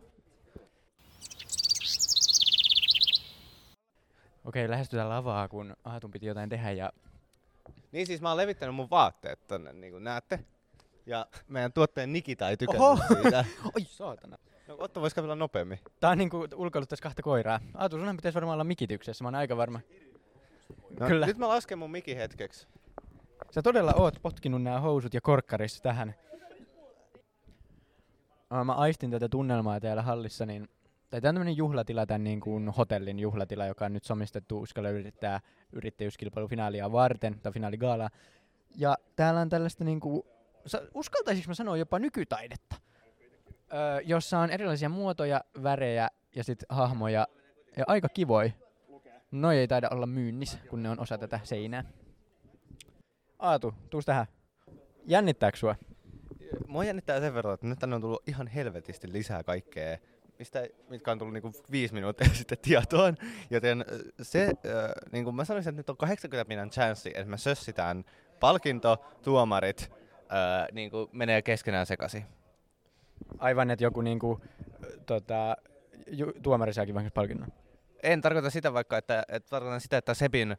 Okei, lähestytään lavaa, kun Aatun piti jotain tehdä ja Niin siis mä oon levittänyt mun vaatteet tonne, niin kuin näette. Ja meidän tuottajan Nikita ei tykännyt Oho! siitä. (laughs) Oi saatana. No Otto vois kävellä nopeammin. Tää on niinku ulkoiluttaisi kahta koiraa. Aatu, sunhan pitäisi varmaan olla mikityksessä, mä oon aika varma. No, Kyllä. Nyt mä lasken mun mikin hetkeksi. Sä todella oot potkinut nämä housut ja korkkarissa tähän. Mä aistin tätä tunnelmaa täällä hallissa, niin tai tämä on tämmönen juhlatila, tämän niin kuin hotellin juhlatila, joka on nyt somistettu uskalla yrittää yrittäjyyskilpailufinaalia varten, tai finaaligaalaa. Ja täällä on tällaista niin kuin, uskaltaisinko mä sanoa jopa nykytaidetta, öö, jossa on erilaisia muotoja, värejä ja sitten hahmoja, ja aika kivoi. Noi ei taida olla myynnissä, kun ne on osa tätä seinää. Aatu, tuus tähän. Jännittääkö sua? Mua jännittää sen verran, että nyt tänne on tullut ihan helvetisti lisää kaikkea, mistä, mitkä on tullut niinku viisi minuuttia (laughs) sitten tietoon. Joten äh, se, äh, niinku mä sanoisin, että nyt on 80 pinnan chanssi, että me sössitään palkinto, tuomarit, äh, niinku menee keskenään sekaisin. Aivan, että joku niinku, ö, tota, ju, tuomari saakin vaikka palkinnon. En tarkoita sitä vaikka, että, että tarkoitan sitä, että Sepin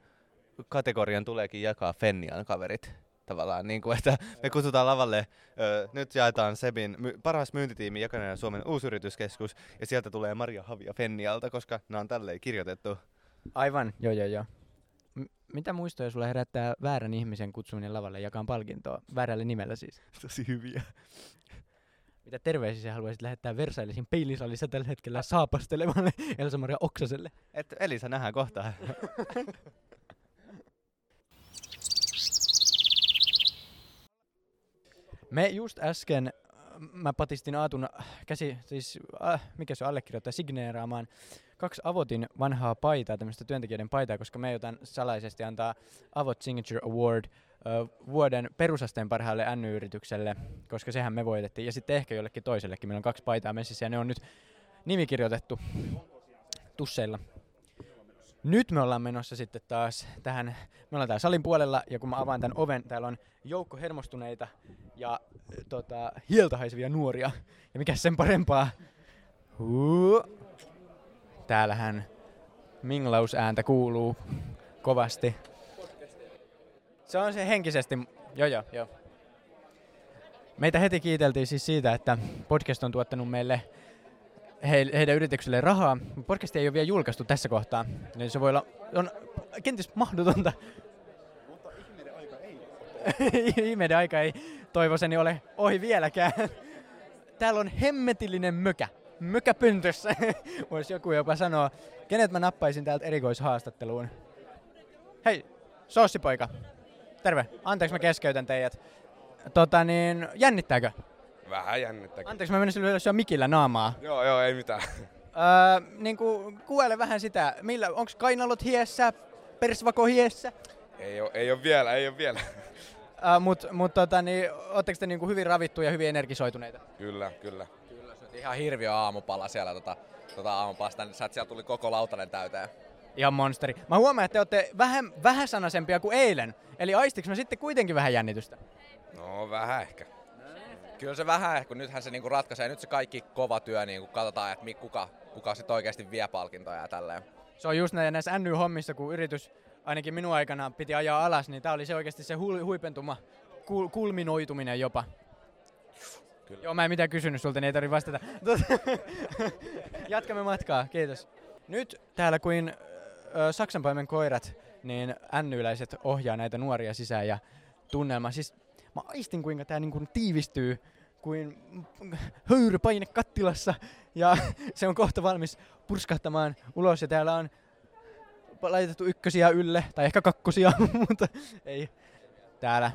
kategorian tuleekin jakaa Fennian kaverit. Tavallaan, niin kuin, että me kutsutaan lavalle, ö, nyt jaetaan Sebin my, paras myyntitiimi jakana Suomen uusyrityskeskus, ja sieltä tulee Maria Havia Fennialta, koska nämä on tälleen kirjoitettu. Aivan, joo joo joo. M- mitä muistoja sulle herättää väärän ihmisen kutsuminen lavalle jakaan palkintoa? Väärällä nimellä siis. (laughs) Tosi hyviä. Mitä terveisiä haluaisit lähettää Versaillesin peilisalissa tällä hetkellä saapastelevalle Elsa-Maria Oksaselle? Et Elisa nähdään kohta. (laughs) Me just äsken, äh, mä patistin Aatun käsi, siis äh, mikä se allekirjoittaa signeeraamaan kaksi Avotin vanhaa paitaa, tämmöistä työntekijöiden paitaa, koska me jotain salaisesti antaa Avot Signature Award ö, vuoden perusasteen parhaalle NY-yritykselle, koska sehän me voitettiin, ja sitten ehkä jollekin toisellekin. Meillä on kaksi paitaa messissä, ja ne on nyt nimikirjoitettu tusseilla. Nyt me ollaan menossa sitten taas tähän, me ollaan täällä salin puolella, ja kun mä avaan tämän oven, täällä on joukko hermostuneita ja tota, hieltä haisevia nuoria. Ja mikä sen parempaa? Huu. Täällähän minglausääntä kuuluu kovasti. Se on se henkisesti, joo joo joo. Meitä heti kiiteltiin siis siitä, että podcast on tuottanut meille he, heidän yritykselle rahaa. Podcast ei ole vielä julkaistu tässä kohtaa, niin se voi olla, on kenties mahdotonta. Mutta ihmeiden aika ei (laughs) toivoseni ole ohi vieläkään. Täällä on hemmetillinen mökä. Mökäpöntössä, (laughs) voisi joku jopa sanoa. Kenet mä nappaisin täältä erikoishaastatteluun? Hei, soossipoika. Terve. Anteeksi mä keskeytän teidät. Tota niin, jännittääkö? Vähän jännittääkin. Anteeksi mä menisin ylös jo mikillä naamaa. Joo, joo, ei mitään. Öö, niin kuin, kuvaile vähän sitä, millä, onko kainalot hiessä, persvako hiessä? Ei oo, ei oo vielä, ei oo vielä. Öö, mut, mut tota, niin, ootteko te niin kuin hyvin ravittuja ja hyvin energisoituneita? Kyllä, kyllä. Ihan hirviö aamupala siellä tota, tota aamupalasta, niin sieltä tuli koko lautanen täyteen. Ihan monsteri. Mä huomaan, että te olette vähän, vähäsanaisempia kuin eilen. Eli aistiks mä sitten kuitenkin vähän jännitystä? No vähän ehkä. Kyllä se vähän kun nythän se niinku ratkaisee. Nyt se kaikki kova työ, niinku katsotaan, että kuka, kuka sitten oikeasti vie palkintoja ja tälleen. Se on just näin, näissä NY-hommissa, kun yritys ainakin minun aikana piti ajaa alas, niin tää oli se oikeasti se hu- huipentuma, kul- kulminoituminen jopa. Kyllä. Joo, mä en mitään kysynyt sulta, niin ei tarvitse vastata. (laughs) Jatkamme matkaa, kiitos. Nyt täällä kuin ö, Saksanpaimen koirat, niin NY-läiset ohjaa näitä nuoria sisään ja tunnelma. Siis mä aistin kuinka tää niin kuin tiivistyy kuin höyrypaine kattilassa ja (laughs) se on kohta valmis purskahtamaan ulos ja täällä on laitettu ykkösiä ylle, tai ehkä kakkosia, (laughs) mutta ei täällä.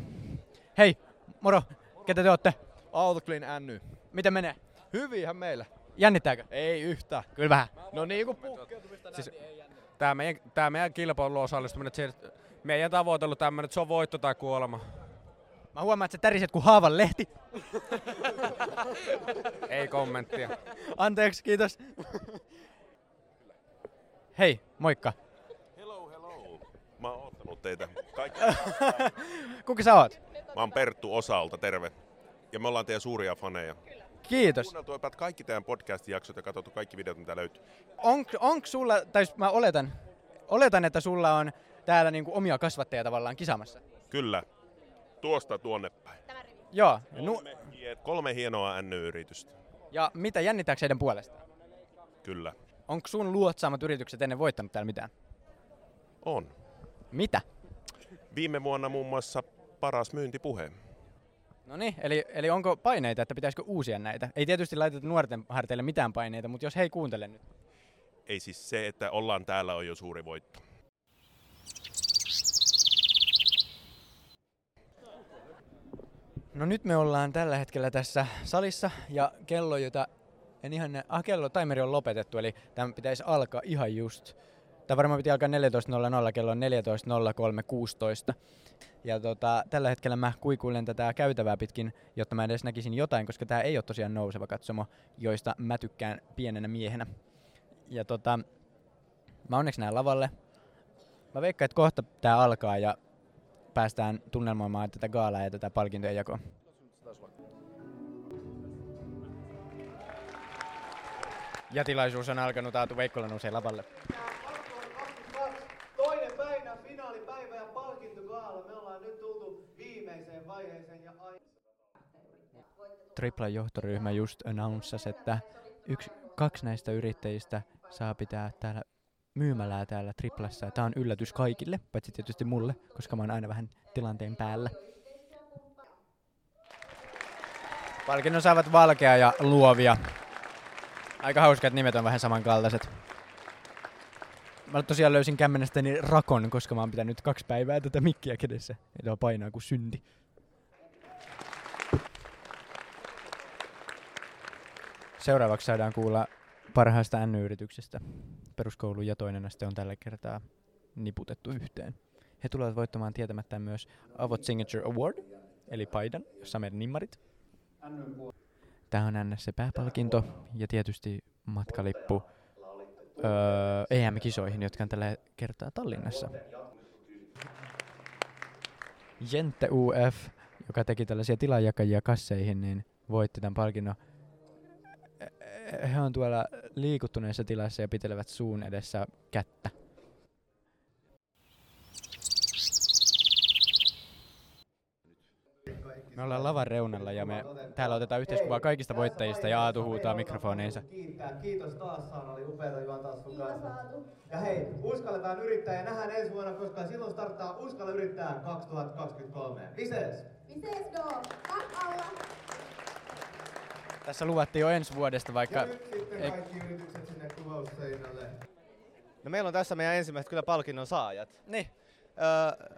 Hei, moro, ketä te ootte? Autoclean NY. Miten menee? Hyvinhän meillä. Jännittääkö? Ei yhtään. Kyllä vähän. No niin kuin pukkeutumista siis, tää meidän, tää meidän kilpailuun osallistuminen, meidän tavoite on ollut tämmönen, että se on voitto tai kuolema. Mä huomaan, että sä täriset kuin haavan lehti. (laughs) Ei kommenttia. Anteeksi, kiitos. Hei, moikka. Mä oon oottanut teitä. Kaikki. (laughs) Kuka sä oot? Mä oon Perttu Osalta, terve. Ja me ollaan teidän suuria faneja. Kiitos. Kuunneltu about kaikki teidän podcast-jaksot ja katsottu kaikki videot, mitä löytyy. Onk, onk sulla, tai mä oletan, oletan, että sulla on täällä niinku omia kasvattajia tavallaan kisaamassa. Kyllä. Tuosta tuonne päin. Joo. Nu, Kolme, hie- kolme hienoa NY-yritystä. ja mitä jännittääkö heidän puolestaan? Kyllä. Onko sun luotsaamat yritykset ennen voittanut täällä mitään? On. Mitä? Viime vuonna muun muassa paras myyntipuhe. No niin, eli, eli onko paineita, että pitäisikö uusia näitä? Ei tietysti laiteta nuorten harteille mitään paineita, mutta jos he ei kuuntele nyt. Ei siis se, että ollaan täällä on jo suuri voitto. No nyt me ollaan tällä hetkellä tässä salissa ja kello, jota en ihan näe, ah kello, timeri on lopetettu, eli tämä pitäisi alkaa ihan just. Tämä varmaan piti alkaa 14.00, kello on 14.03.16. Ja tota, tällä hetkellä mä kuikuilen tätä käytävää pitkin, jotta mä edes näkisin jotain, koska tämä ei ole tosiaan nouseva katsomo, joista mä tykkään pienenä miehenä. Ja tota, mä onneksi näen lavalle. Mä veikkaan, että kohta tää alkaa ja päästään tunnelmoimaan tätä gaalaa ja tätä palkintojen jakoa. Ja tilaisuus on alkanut, Aatu Veikkola nousee lavalle. Toinen päivä, finaalipäivä ja palkintogaala. Me ollaan nyt tultu viimeiseen aiheeseen ja Triplan johtoryhmä just announcasi, että yksi, kaksi näistä yrittäjistä saa pitää täällä myymälää täällä Triplassa. Tämä on yllätys kaikille, paitsi tietysti mulle, koska mä oon aina vähän tilanteen päällä. Palkinnon saavat Valkea ja Luovia. Aika hauska, että nimet on vähän samankaltaiset. Mä tosiaan löysin kämmenestäni rakon, koska mä oon pitänyt kaksi päivää tätä mikkiä kädessä. Ja tuo painaa kuin synti. Seuraavaksi saadaan kuulla parhaasta N-yrityksestä. Peruskoulu ja toinen aste on tällä kertaa niputettu yhteen. He tulevat voittamaan tietämättään myös Avot Signature Award, eli paidan, jossa meidän nimmarit. Tämä on NS se pääpalkinto ja tietysti matkalippu öö, EM-kisoihin, jotka on tällä kertaa Tallinnassa. Jente UF, joka teki tällaisia tilajakajia kasseihin, niin voitti tämän palkinnon. He on tuolla liikuttuneessa tilassa ja pitelevät suun edessä kättä. Me ollaan lavan reunalla ja me täällä otetaan yhteiskuvaa kaikista voittajista ja Aatu huutaa mikrofoneensa. Kiittää. Kiitos taas Saana, oli upeata juontaa sun kanssa. Ja hei, uskalletaan yrittää ja nähdään ensi vuonna, koska silloin starttaa Uskalla yrittää 2023. Vises! Vises då! Tack alla! Tässä luvattiin jo ensi vuodesta, vaikka... Ja nyt sitten ei- kaikki yritykset sinne kuvausseinälle. No meillä on tässä meidän ensimmäiset kyllä palkinnon saajat. Niin. Uh,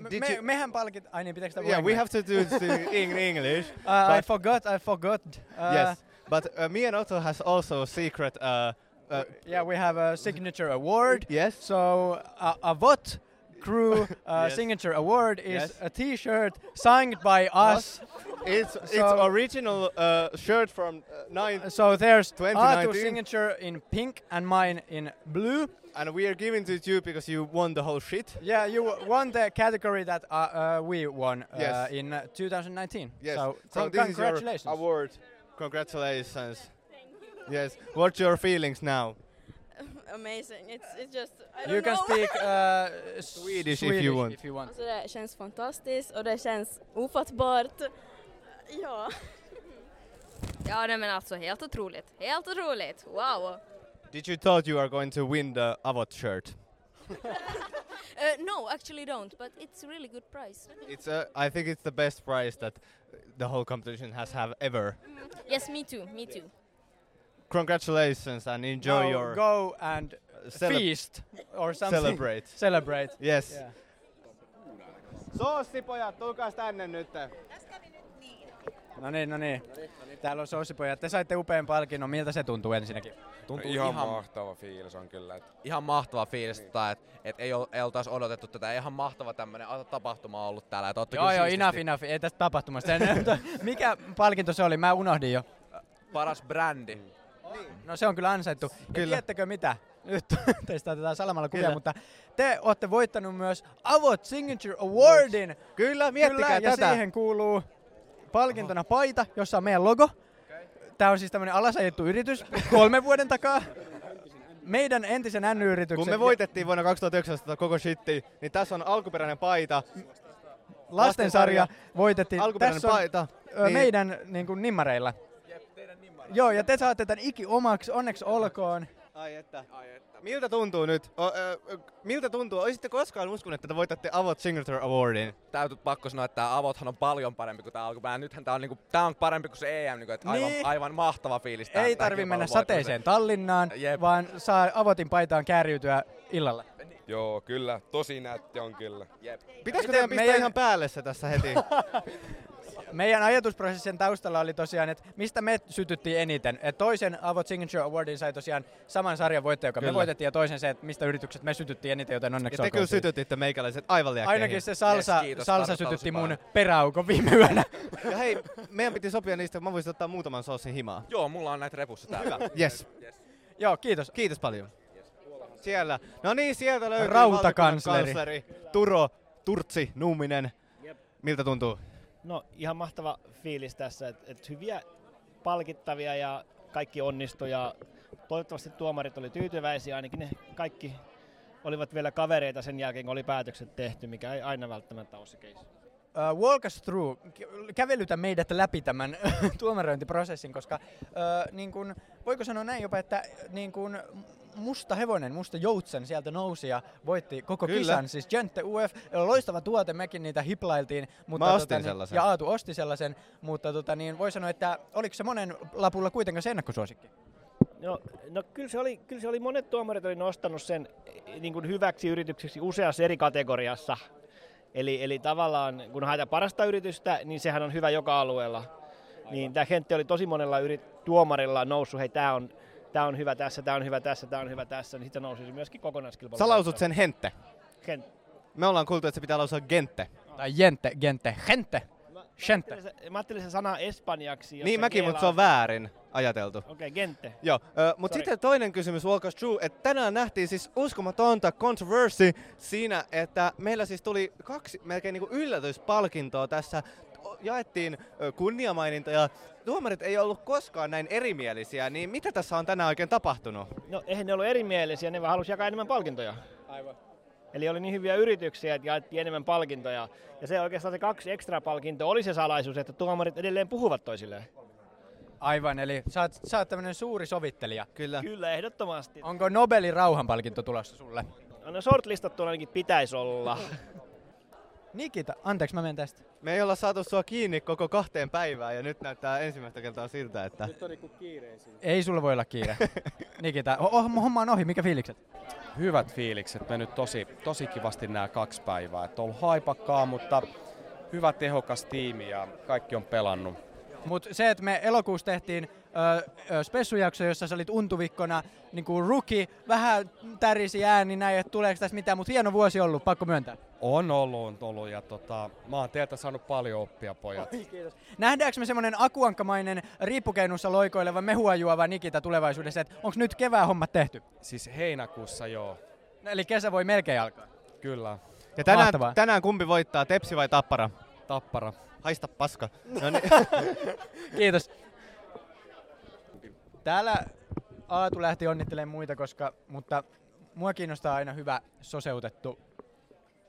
Me, did me, you- mehän palkit... Ai niin, pitääkö sitä Yeah, we have to do it (laughs) in English. Uh, I forgot, I forgot. Uh, yes, but uh, me and Otto has also a secret. Uh, uh, Yeah, we have a signature award. Yes. So uh, a VOT crew uh, (laughs) Yes. signature award is Yes. a T-shirt signed by us. It's it's original uh, shirt from uh, nine. So there's 2019. Aatu's signature in pink and mine in blue. and we are giving to you because you won the whole shit. Yeah, you won the category that uh, uh, we won uh, Yes. in uh, 2019. Yes. So, So con- this is your congratulations. award. Congratulations. Yes. What's your feelings now? Amazing. It's, it's just, I You don't can know. speak uh, (laughs) Swedish if you want. If you want. Alltså det känns fantastiskt och det känns ofattbart. Ja. (laughs) Ja, nej men alltså helt otroligt. Helt otroligt. Wow. Did you thought you are going to win the Avot shirt? (laughs) Uh, no, actually don't, but it's a really good price. It's uh, I think it's the best prize that the whole competition has have ever. Yes, me too, me too. Congratulations and enjoy Now your go and cele- feast or (laughs) something. Celebrate. Celebrate. Yes. Yeah. Sossipojat, tulkaas tänne nyt. No niin, no niin. Täällä on sossipojat. Te saitte upean palkinnon. Miltä se tuntuu ensinnäkin? Tuntuu ihan, mahtava fiilis on kyllä. Et Ihan mahtava fiilis, tota, että et ei, ol, ei oltaisi odotettu tätä. Ihan mahtava tämmönen tapahtuma ollut täällä. Et ootte Joo, joo, siististi- enough, enough. Ei tästä tapahtumasta. (laughs) Mikä palkinto se oli? Mä unohdin jo. Paras brändi. No se on kyllä ansaittu. Kyllä. Kyllä. tiedättekö mitä? Nyt (laughs) teistä otetaan salamalla kuvia, Kyllä. mutta te olette voittanut myös Avot Signature Awardin. Kyllä, miettikää Kyllä, ja tätä. siihen kuuluu palkintona paita, jossa on meidän logo. Tämä on siis tämmöinen alasajettu yritys kolmen vuoden takaa. Meidän entisen N-yrityksen... Kun me voitettiin vuonna 2019 koko shitti, niin tässä on alkuperäinen paita. lastensarja voitettiin. Alkuperäinen Tässä on, paita. Niin- meidän niin kuin, nimmareilla. Joo, ja te saatte tämän iki omaksi, onneksi olkoon. Ai että. Miltä tuntuu nyt? O, ö, miltä tuntuu? Olisitte koskaan uskonut, että te voitatte Avot Signature Awardin? Täytyy pakko sanoa, että tämä Avothan on paljon parempi kuin tämä alkuperäinen. Nythän tämä on, niinku, tää on parempi kuin se EM, niinku, että aivan, Niin. aivan mahtava fiilis. tää- Ei tarvi mennä sateeseen Tallinnaan, Jep. vaan saa Avotin paitaan kääriytyä illalla. Joo, kyllä. Tosi nätti on kyllä. Jep. Pitäisikö Miten teidän pistää meidän- ihan päälle se tässä heti? (laughs) Meidän ajatusprosessin taustalla oli tosiaan, että mistä me sytyttiin eniten. Et toisen Avot Signature Awardin sai tosiaan saman sarjan voittaja, joka me Kyllä. voitettiin, ja toisen se, että mistä yritykset me sytyttiin eniten, joten Ja onneksi te olkoon kyllä siitä. sytytitte meikäläiset aivan liäkkeihin. Ainakin se salsa, Yes, kiitos, salsa sytytti mun peräaukon viime yönä. (laughs) Ja hei, meidän piti sopia niistä, mä voisin ottaa muutaman soosin himaa. Joo, mulla on näitä repussa täällä. Hyvä. Yes. Joo, kiitos. Kiitos paljon. Siellä. No niin, sieltä löytyy Rautakansleri. Turo Turtsi Nuuminen. Miltä tuntuu? No ihan mahtava fiilis tässä, että et hyviä palkittavia ja kaikki onnistui ja toivottavasti tuomarit oli tyytyväisiä, ainakin ne kaikki olivat vielä kavereita sen jälkeen, kun oli päätökset tehty, mikä ei aina välttämättä ole se case. uh, walk us through, kä- kävelytä meidät läpi tämän (laughs) tuomarointiprosessin, koska uh, niin kun, voiko sanoa näin jopa, että niin kun, musta hevonen, musta joutsen sieltä nousi ja voitti koko Kyllä. kisan. Siis Gente UF, loistava tuote, mekin niitä hiplailtiin. Mutta Mä ostin tota, niin, sellaisen. Ja Aatu osti sellaisen, mutta tota, niin voi sanoa, että oliko se monen lapulla kuitenkaan se ennakkosuosikki? No, no kyllä, se oli, kyllä se oli, monet tuomarit oli nostanut sen eh, niin kuin hyväksi yritykseksi useassa eri kategoriassa. Eli, eli tavallaan kun haetaan parasta yritystä, niin sehän on hyvä joka alueella. Niin tämä kentti oli tosi monella yrit, tuomarilla noussut, hei tämä on, tää on hyvä tässä, tämä on hyvä tässä, tämä on hyvä tässä, niin sitten nousi se myöskin kokonaiskilpailu. Sä lausut sen hente. Gent. Me ollaan kuultu, että se pitää lausua gente. Tai gente, gente, gente. Gente. Mä ajattelin se sana espanjaksi. Niin mäkin, mutta se on väärin ajateltu. Okei, okay, gente. Joo, mutta Sorry. sitten toinen kysymys Walk Us Through, että tänään nähtiin siis uskomatonta controversy siinä, että meillä siis tuli kaksi melkein niinku yllätyspalkintoa tässä. Jaettiin ö, kunniamaininta ja tuomarit ei ollut koskaan näin erimielisiä, niin mitä tässä on tänään oikein tapahtunut? No eihän ne ollut erimielisiä, ne vaan halusi jakaa enemmän palkintoja. Aivan. Eli oli niin hyviä yrityksiä, että jaettiin enemmän palkintoja. Ja se oikeastaan se kaksi ekstra palkintoa oli se salaisuus, että tuomarit edelleen puhuvat toisilleen. Aivan, eli sä oot, sä oot tämmönen suuri sovittelija. Kyllä. Kyllä, ehdottomasti. Onko Nobelin rauhanpalkinto tulossa sulle? No shortlistattu ainakin pitäisi olla. (laughs) Nikita, anteeksi mä menen tästä. Me ei olla saatu sua kiinni koko kahteen päivään ja nyt näyttää ensimmäistä kertaa siltä, että... Nyt on niinku kiireisin. Ei sulla voi olla kiire. (laughs) Nikita, oh, oh, homma on ohi, mikä fiilikset? Hyvät fiilikset, mennyt tosi, tosi kivasti nämä kaksi päivää. Et on ollut haipakkaa, mutta hyvä tehokas tiimi ja kaikki on pelannut. Mutta se, että me elokuussa tehtiin spessujakso, jossa sä olit untuvikkona niin kuin rookie, vähän tärisi ääni näin, että tuleeko tässä mitään, mutta hieno vuosi ollut, pakko myöntää. On ollut, on ollut ja tota, mä oon teiltä saanut paljon oppia, pojat. Kiitos. Nähdäänkö me semmonen akuankkamainen riippukeinussa loikoileva mehua juova Nikita tulevaisuudessa, että onko nyt kevään hommat tehty? Siis heinäkuussa joo. Eli kesä voi melkein alkaa. Kyllä. Ja tänään, Mahtavaa. tänään kumpi voittaa, Tepsi vai Tappara? Tappara. Haista paska. (laughs) No niin. Kiitos. Täällä Aatu lähti onnittelemaan muita, koska, mutta mua kiinnostaa aina hyvä soseutettu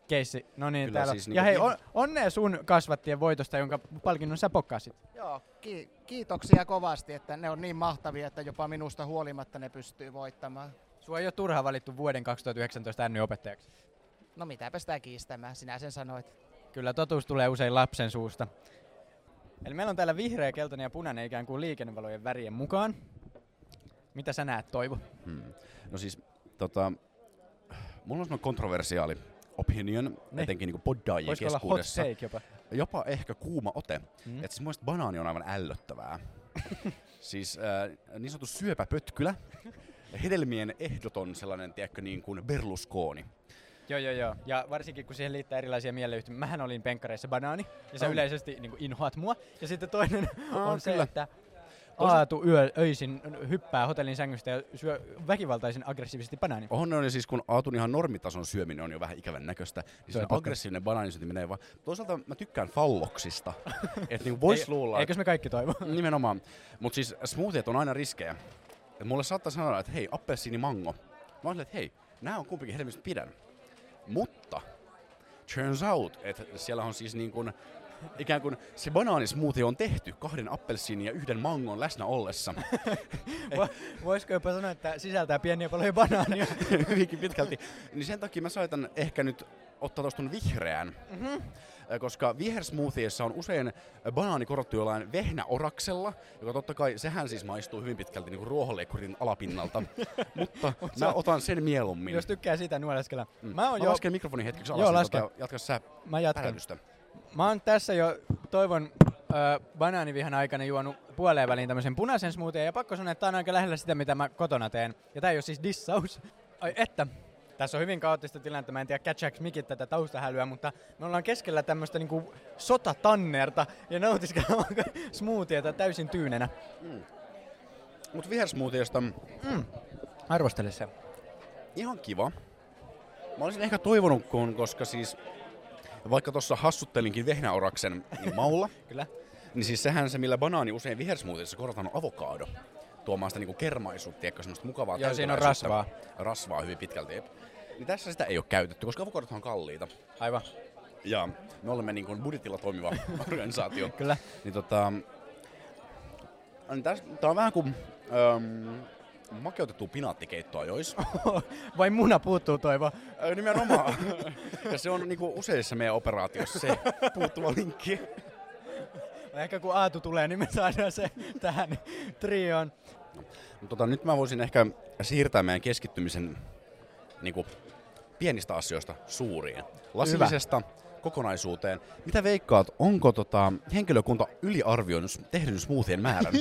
keissi. No niin, Kyllä täällä. siis ja niinku hei, ihan- on, onnea sun kasvattien voitosta, jonka palkinnon sä pokkasit. Joo, ki- kiitoksia kovasti, että ne on niin mahtavia, että jopa minusta huolimatta ne pystyy voittamaan. Sua ei ole turha valittu vuoden 2019 NY-opettajaksi. No mitäpä sitä kiistämään, sinä sen sanoit. Kyllä totuus tulee usein lapsen suusta. Eli meillä on täällä vihreä, keltainen ja punainen ikään kuin liikennevalojen värien mukaan. Mitä sä näet, Toivo? Hmm. No siis, tota, mulla on semmoinen kontroversiaali opinion, Niin. etenkin niin poddaajien olla hot keskuudessa. take jopa? Jopa ehkä kuuma ote. Mm. Mm. Että siis mun banaani on aivan ällöttävää. (laughs) siis äh, niin sanottu syöpäpötkylä, hedelmien ehdoton sellainen, tiedätkö, niin kuin Berlusconi. Joo, joo, joo. Ja varsinkin kun siihen liittää erilaisia mieleyhtymiä. Mähän olin penkkareissa banaani, ja sä On. yleisesti niin inhoat mua. Ja sitten toinen on se, kyllä. että Toisa- Aatu yö, öisin hyppää hotellin sängystä ja syö väkivaltaisen aggressiivisesti banaani. On, on, ja siis kun Aatun ihan normitason syöminen on jo vähän ikävän näköistä, niin Se aggressiivinen banaanisynti menee vaan. Toisaalta mä tykkään falloksista. (laughs) että niin vois Ei- luulla. eikös me kaikki toivo? (laughs) Nimenomaan. Mutta siis smoothiet on aina riskejä. Et mulle saattaa sanoa, että hei, appelsiini mango. Mä olen että hei, nämä on kumpikin hedelmistä pidän. Mutta turns out, että siellä on siis niin kuin, ikään kuin se banaanismoothie on tehty kahden appelsiinin ja yhden mangon läsnä ollessa. (laughs) Vo- Voisiko jopa sanoa, että sisältää pieniä paloja banaania? (laughs) Hyvinkin pitkälti. Niin sen takia mä saitan ehkä nyt ottaa tuosta vihreän. Mhm. Äh, Koska vihersmoothiessa on usein banaani korottu jollain vehnäoraksella, joka totta kai, sehän siis maistuu hyvin pitkälti niin ruohonleikkurin alapinnalta. (laughs) Mutta mä otan sen mieluummin. Jos tykkää sitä nuoleskella. Mm. Mä, oon Mä jo... lasken mikrofonin hetkeksi alas, Joo, niin tota, jatka sä Mä jatkan. päräytystä. Mä oon tässä jo toivon ö, banaanivihan aikana juonut puoleen väliin tämmöisen punaisen smoothien ja pakko sanoa, että tää on aika lähellä sitä, mitä mä kotona teen. Ja tää ei ole siis dissaus. Ai että. Tässä on hyvin kaoottista tilannetta, mä en tiedä catchaks mikit tätä taustahälyä, mutta me ollaan keskellä tämmöistä niinku sotatannerta ja nautiskellaan (laughs) smoothieta täysin tyynenä. Mm. Mut vihersmoothiesta Mm. Arvostele se. ihan kiva. Mä olisin ehkä toivonut, kun, koska siis vaikka tuossa hassuttelinkin vehnäoraksen niin maulla, (laughs) Kyllä. niin siis sehän se, millä banaani usein vihersmoothiessa korotaan on avokaado. Tuomaan sitä niinku kermaisuutta, tiedätkö, semmoista mukavaa Joo, siinä on täyteläisyyttä. Rasvaa hyvin pitkälti. jep. Niin tässä sitä ei ole käytetty, koska avokadothan on kalliita. Aivan. ja me olemme niin kuin budjetilla toimiva (laughs) organisaatio. Kyllä. Niin tota, niin täs, tää on vähän kuin öm, makeutettu pinaattikeittoa jois. (laughs) Vai muna puuttuu toivo? Nimenomaan. ja se on niinku useissa meidän operaatioissa se puuttuva linkki. Ehkä kun Aatu tulee, niin me saadaan se tähän trioon. Mut Tota, nyt mä voisin ehkä siirtää meidän keskittymisen niinku, pienistä asioista suuriin. Lasillisesta kokonaisuuteen. Mitä veikkaat, onko tota, henkilökunta yliarvioinut tehdyn smoothien määrän?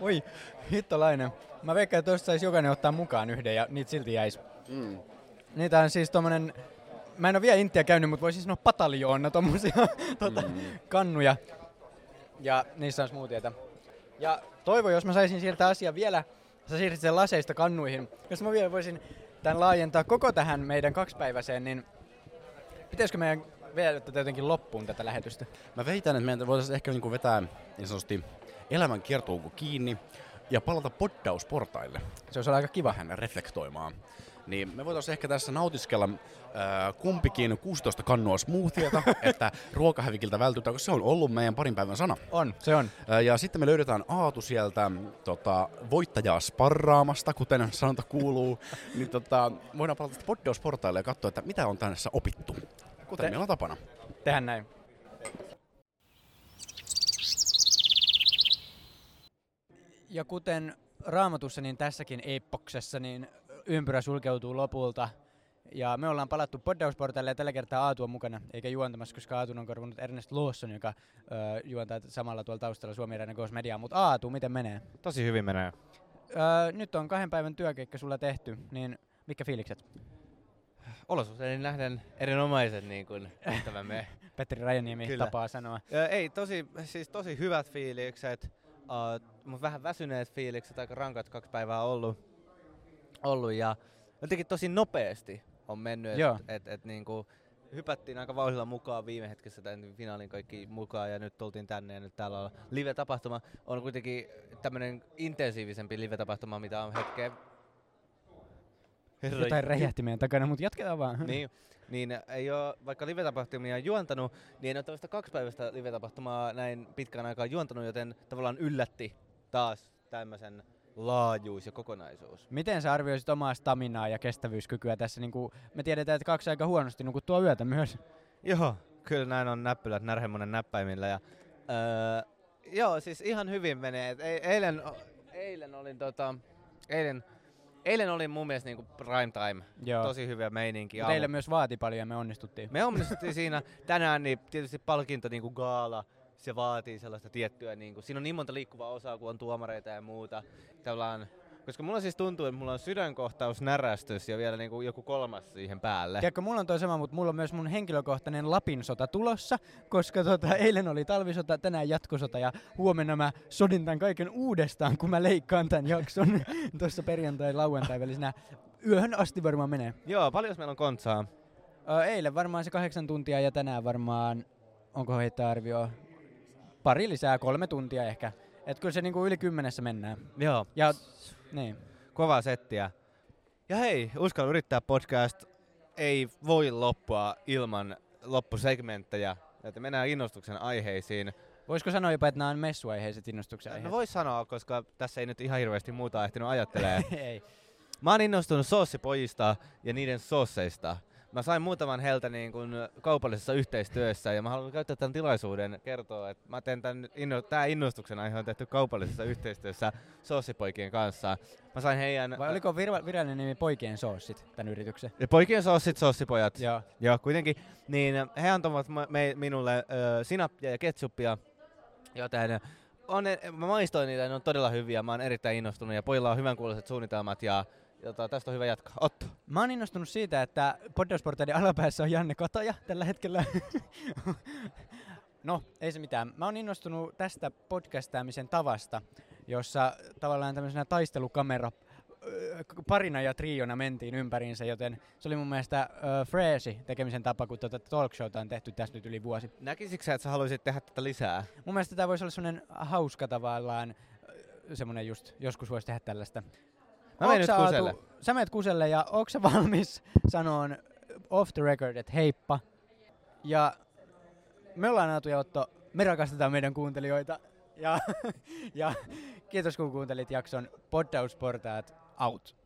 Oi, hittolainen. Mä veikkaan, että tosta saisi jokainen ottaa mukaan yhden ja niitä silti jäisi. Mm. Niitä on siis tommonen, mä en ole vielä Intiä käynyt, mutta voisin sanoa pataljoona tommosia (laughs) tota, Mm. kannuja. Ja niissä on smoothieita. Ja toivo, jos mä saisin siirtää asian vielä, sä siirsit sen laseista kannuihin. Jos mä vielä voisin tämän laajentaa koko tähän meidän kaksipäiväiseen, niin pitäisikö meidän vielä tätä jotenkin loppuun tätä lähetystä? Mä veitän, että meidän voitaisiin ehkä niinku vetää niin sanotusti elämän kiertoulku kiinni ja palata poddausportaille. Se olisi aika kiva. Vähän reflektoimaan. Niin me voitaisiin ehkä tässä nautiskella äh, kumpikin 16 kannua smoothieta, (laughs) että ruokahävikiltä vältytään, koska se on ollut meidän parin päivän sana. On, se on. Äh, ja sitten me löydetään Aatu sieltä tota, voittajaa sparraamasta, kuten sanonta kuuluu. (laughs) niin tota, voidaan palata poddausportaille ja katsoa, että mitä on tässä opittu. Kuten Te- meillä on tapana. Tehän näin. Ja kuten raamatussa, niin tässäkin epoksessa, niin ympyrä sulkeutuu lopulta. Ja me ollaan palattu poddausportaille ja tällä kertaa Aatu on mukana, eikä juontamassa, koska Aatu on korvannut Ernest Lawson, joka ö, juontaa samalla tuolla taustalla Suomi Radio Ghost Mediaa. Mutta Aatu, miten menee? Tosi hyvin menee. Ö, nyt on kahden päivän työkeikka sulla tehty, niin mitkä fiilikset? Olosuhteiden nähden erinomaiset niin kuin ystävämme. (laughs) Petteri Rajaniemi Kyllä. tapaa sanoa. Ö, ei, tosi, siis tosi hyvät fiilikset, uh, mutta vähän väsyneet fiilikset, aika rankat kaksi päivää ollut, ollut ja jotenkin tosi nopeasti on mennyt, että et, et, niinku, hypättiin aika vauhdilla mukaan viime hetkessä tämän finaalin kaikki mukaan ja nyt tultiin tänne ja nyt täällä on live-tapahtuma. On kuitenkin tämmöinen intensiivisempi live-tapahtuma, mitä on hetkeä Herra Jotain räjähti meidän takana, mutta jatketaan vaan. (laughs) niin, niin ei ole, vaikka live-tapahtumia juontanut, niin en ole tällaista kaksipäiväistä live-tapahtumaa näin pitkän aikaa juontanut, joten tavallaan yllätti taas tämmöisen laajuus ja kokonaisuus. Miten sä arvioisit omaa staminaa ja kestävyyskykyä tässä? Niin kuin me tiedetään, että kaksi aika huonosti nukuttua yötä myös. Joo, kyllä näin on näppylät närhemmonen näppäimillä. Ja, öö, joo, siis ihan hyvin menee. Et ei- eilen, eilen olin tota, eilen, eilen oli mun mielestä niinku prime time. Joo. Tosi hyvä meininki. Teille myös vaati paljon ja me onnistuttiin. Me onnistuttiin siinä tänään, niin tietysti palkinto niinku gaala, se vaatii sellaista tiettyä, niinku, siinä on niin monta liikkuvaa osaa, kun on tuomareita ja muuta. Tavallaan, koska mulla siis tuntuu, että mulla on sydänkohtaus, närästys ja vielä niinku joku kolmas siihen päälle. Tiedätkö, mulla on toi sama, mutta mulla on myös mun henkilökohtainen Lapin sota tulossa, koska tota, eilen oli talvisota, tänään jatkosota ja huomenna mä sodin tämän kaiken uudestaan, kun mä leikkaan tämän jakson (laughs) tuossa perjantai ja lauantai välisenä. Yöhön asti varmaan menee. Joo, paljon meillä on kontsaa? Ö, eilen varmaan se kahdeksan tuntia ja tänään varmaan, onko heittää arvio, pari lisää, kolme tuntia ehkä. Et kyllä se niinku yli kymmenessä mennään. Joo. Ja niin. Kovaa settiä. Ja hei, uskalla yrittää podcast ei voi loppua ilman loppusegmenttejä. Että mennään innostuksen aiheisiin. Voisiko sanoa jopa, että nämä on messuaiheiset innostuksen No aiheet? vois sanoa, koska tässä ei nyt ihan hirveästi muuta ehtinyt ajattelee. (laughs) Ei. Mä oon innostunut soossipojista ja niiden soosseista. Mä sain muutaman heiltä niin kuin kaupallisessa yhteistyössä ja mä haluan käyttää tämän tilaisuuden kertoa, että mä teen tämän inno, tää innostuksen aihe on tehty kaupallisessa yhteistyössä soossipoikien kanssa. Mä sain heidän... Vai oliko virva- virallinen nimi Poikien soossit, tämän yrityksen? Ja poikien soossit, sossipojat. Joo. Joo, kuitenkin. Niin he antavat me, minulle ö, sinappia ja ketsuppia, joten on, mä maistoin niitä, ne on todella hyviä. Mä oon erittäin innostunut ja pojilla on hyvän kuuloiset suunnitelmat ja jota, tästä on hyvä jatkaa. Otto. Mä oon innostunut siitä, että Poddausportaiden alapäässä on Janne Kataja tällä hetkellä. (laughs) no, ei se mitään. Mä oon innostunut tästä podcastaamisen tavasta, jossa tavallaan tämmöisenä taistelukamera parina ja triona mentiin ympäriinsä, joten se oli mun mielestä ö, freesi tekemisen tapa, kun tuota talkshowta on tehty tässä nyt yli vuosi. Näkisikö sä, että sä haluaisit tehdä tätä lisää? Mun mielestä tämä voisi olla semmoinen hauska tavallaan, semmoinen just, joskus voisi tehdä tällaista. Mä menen nyt kuselle. Sä menet kuselle ja onko sä valmis sanoon off the record, että heippa? Ja me ollaan Aatu ja Otto, me rakastetaan meidän kuuntelijoita. Ja, (laughs) ja kiitos kun kuuntelit jakson Poddausportaat out.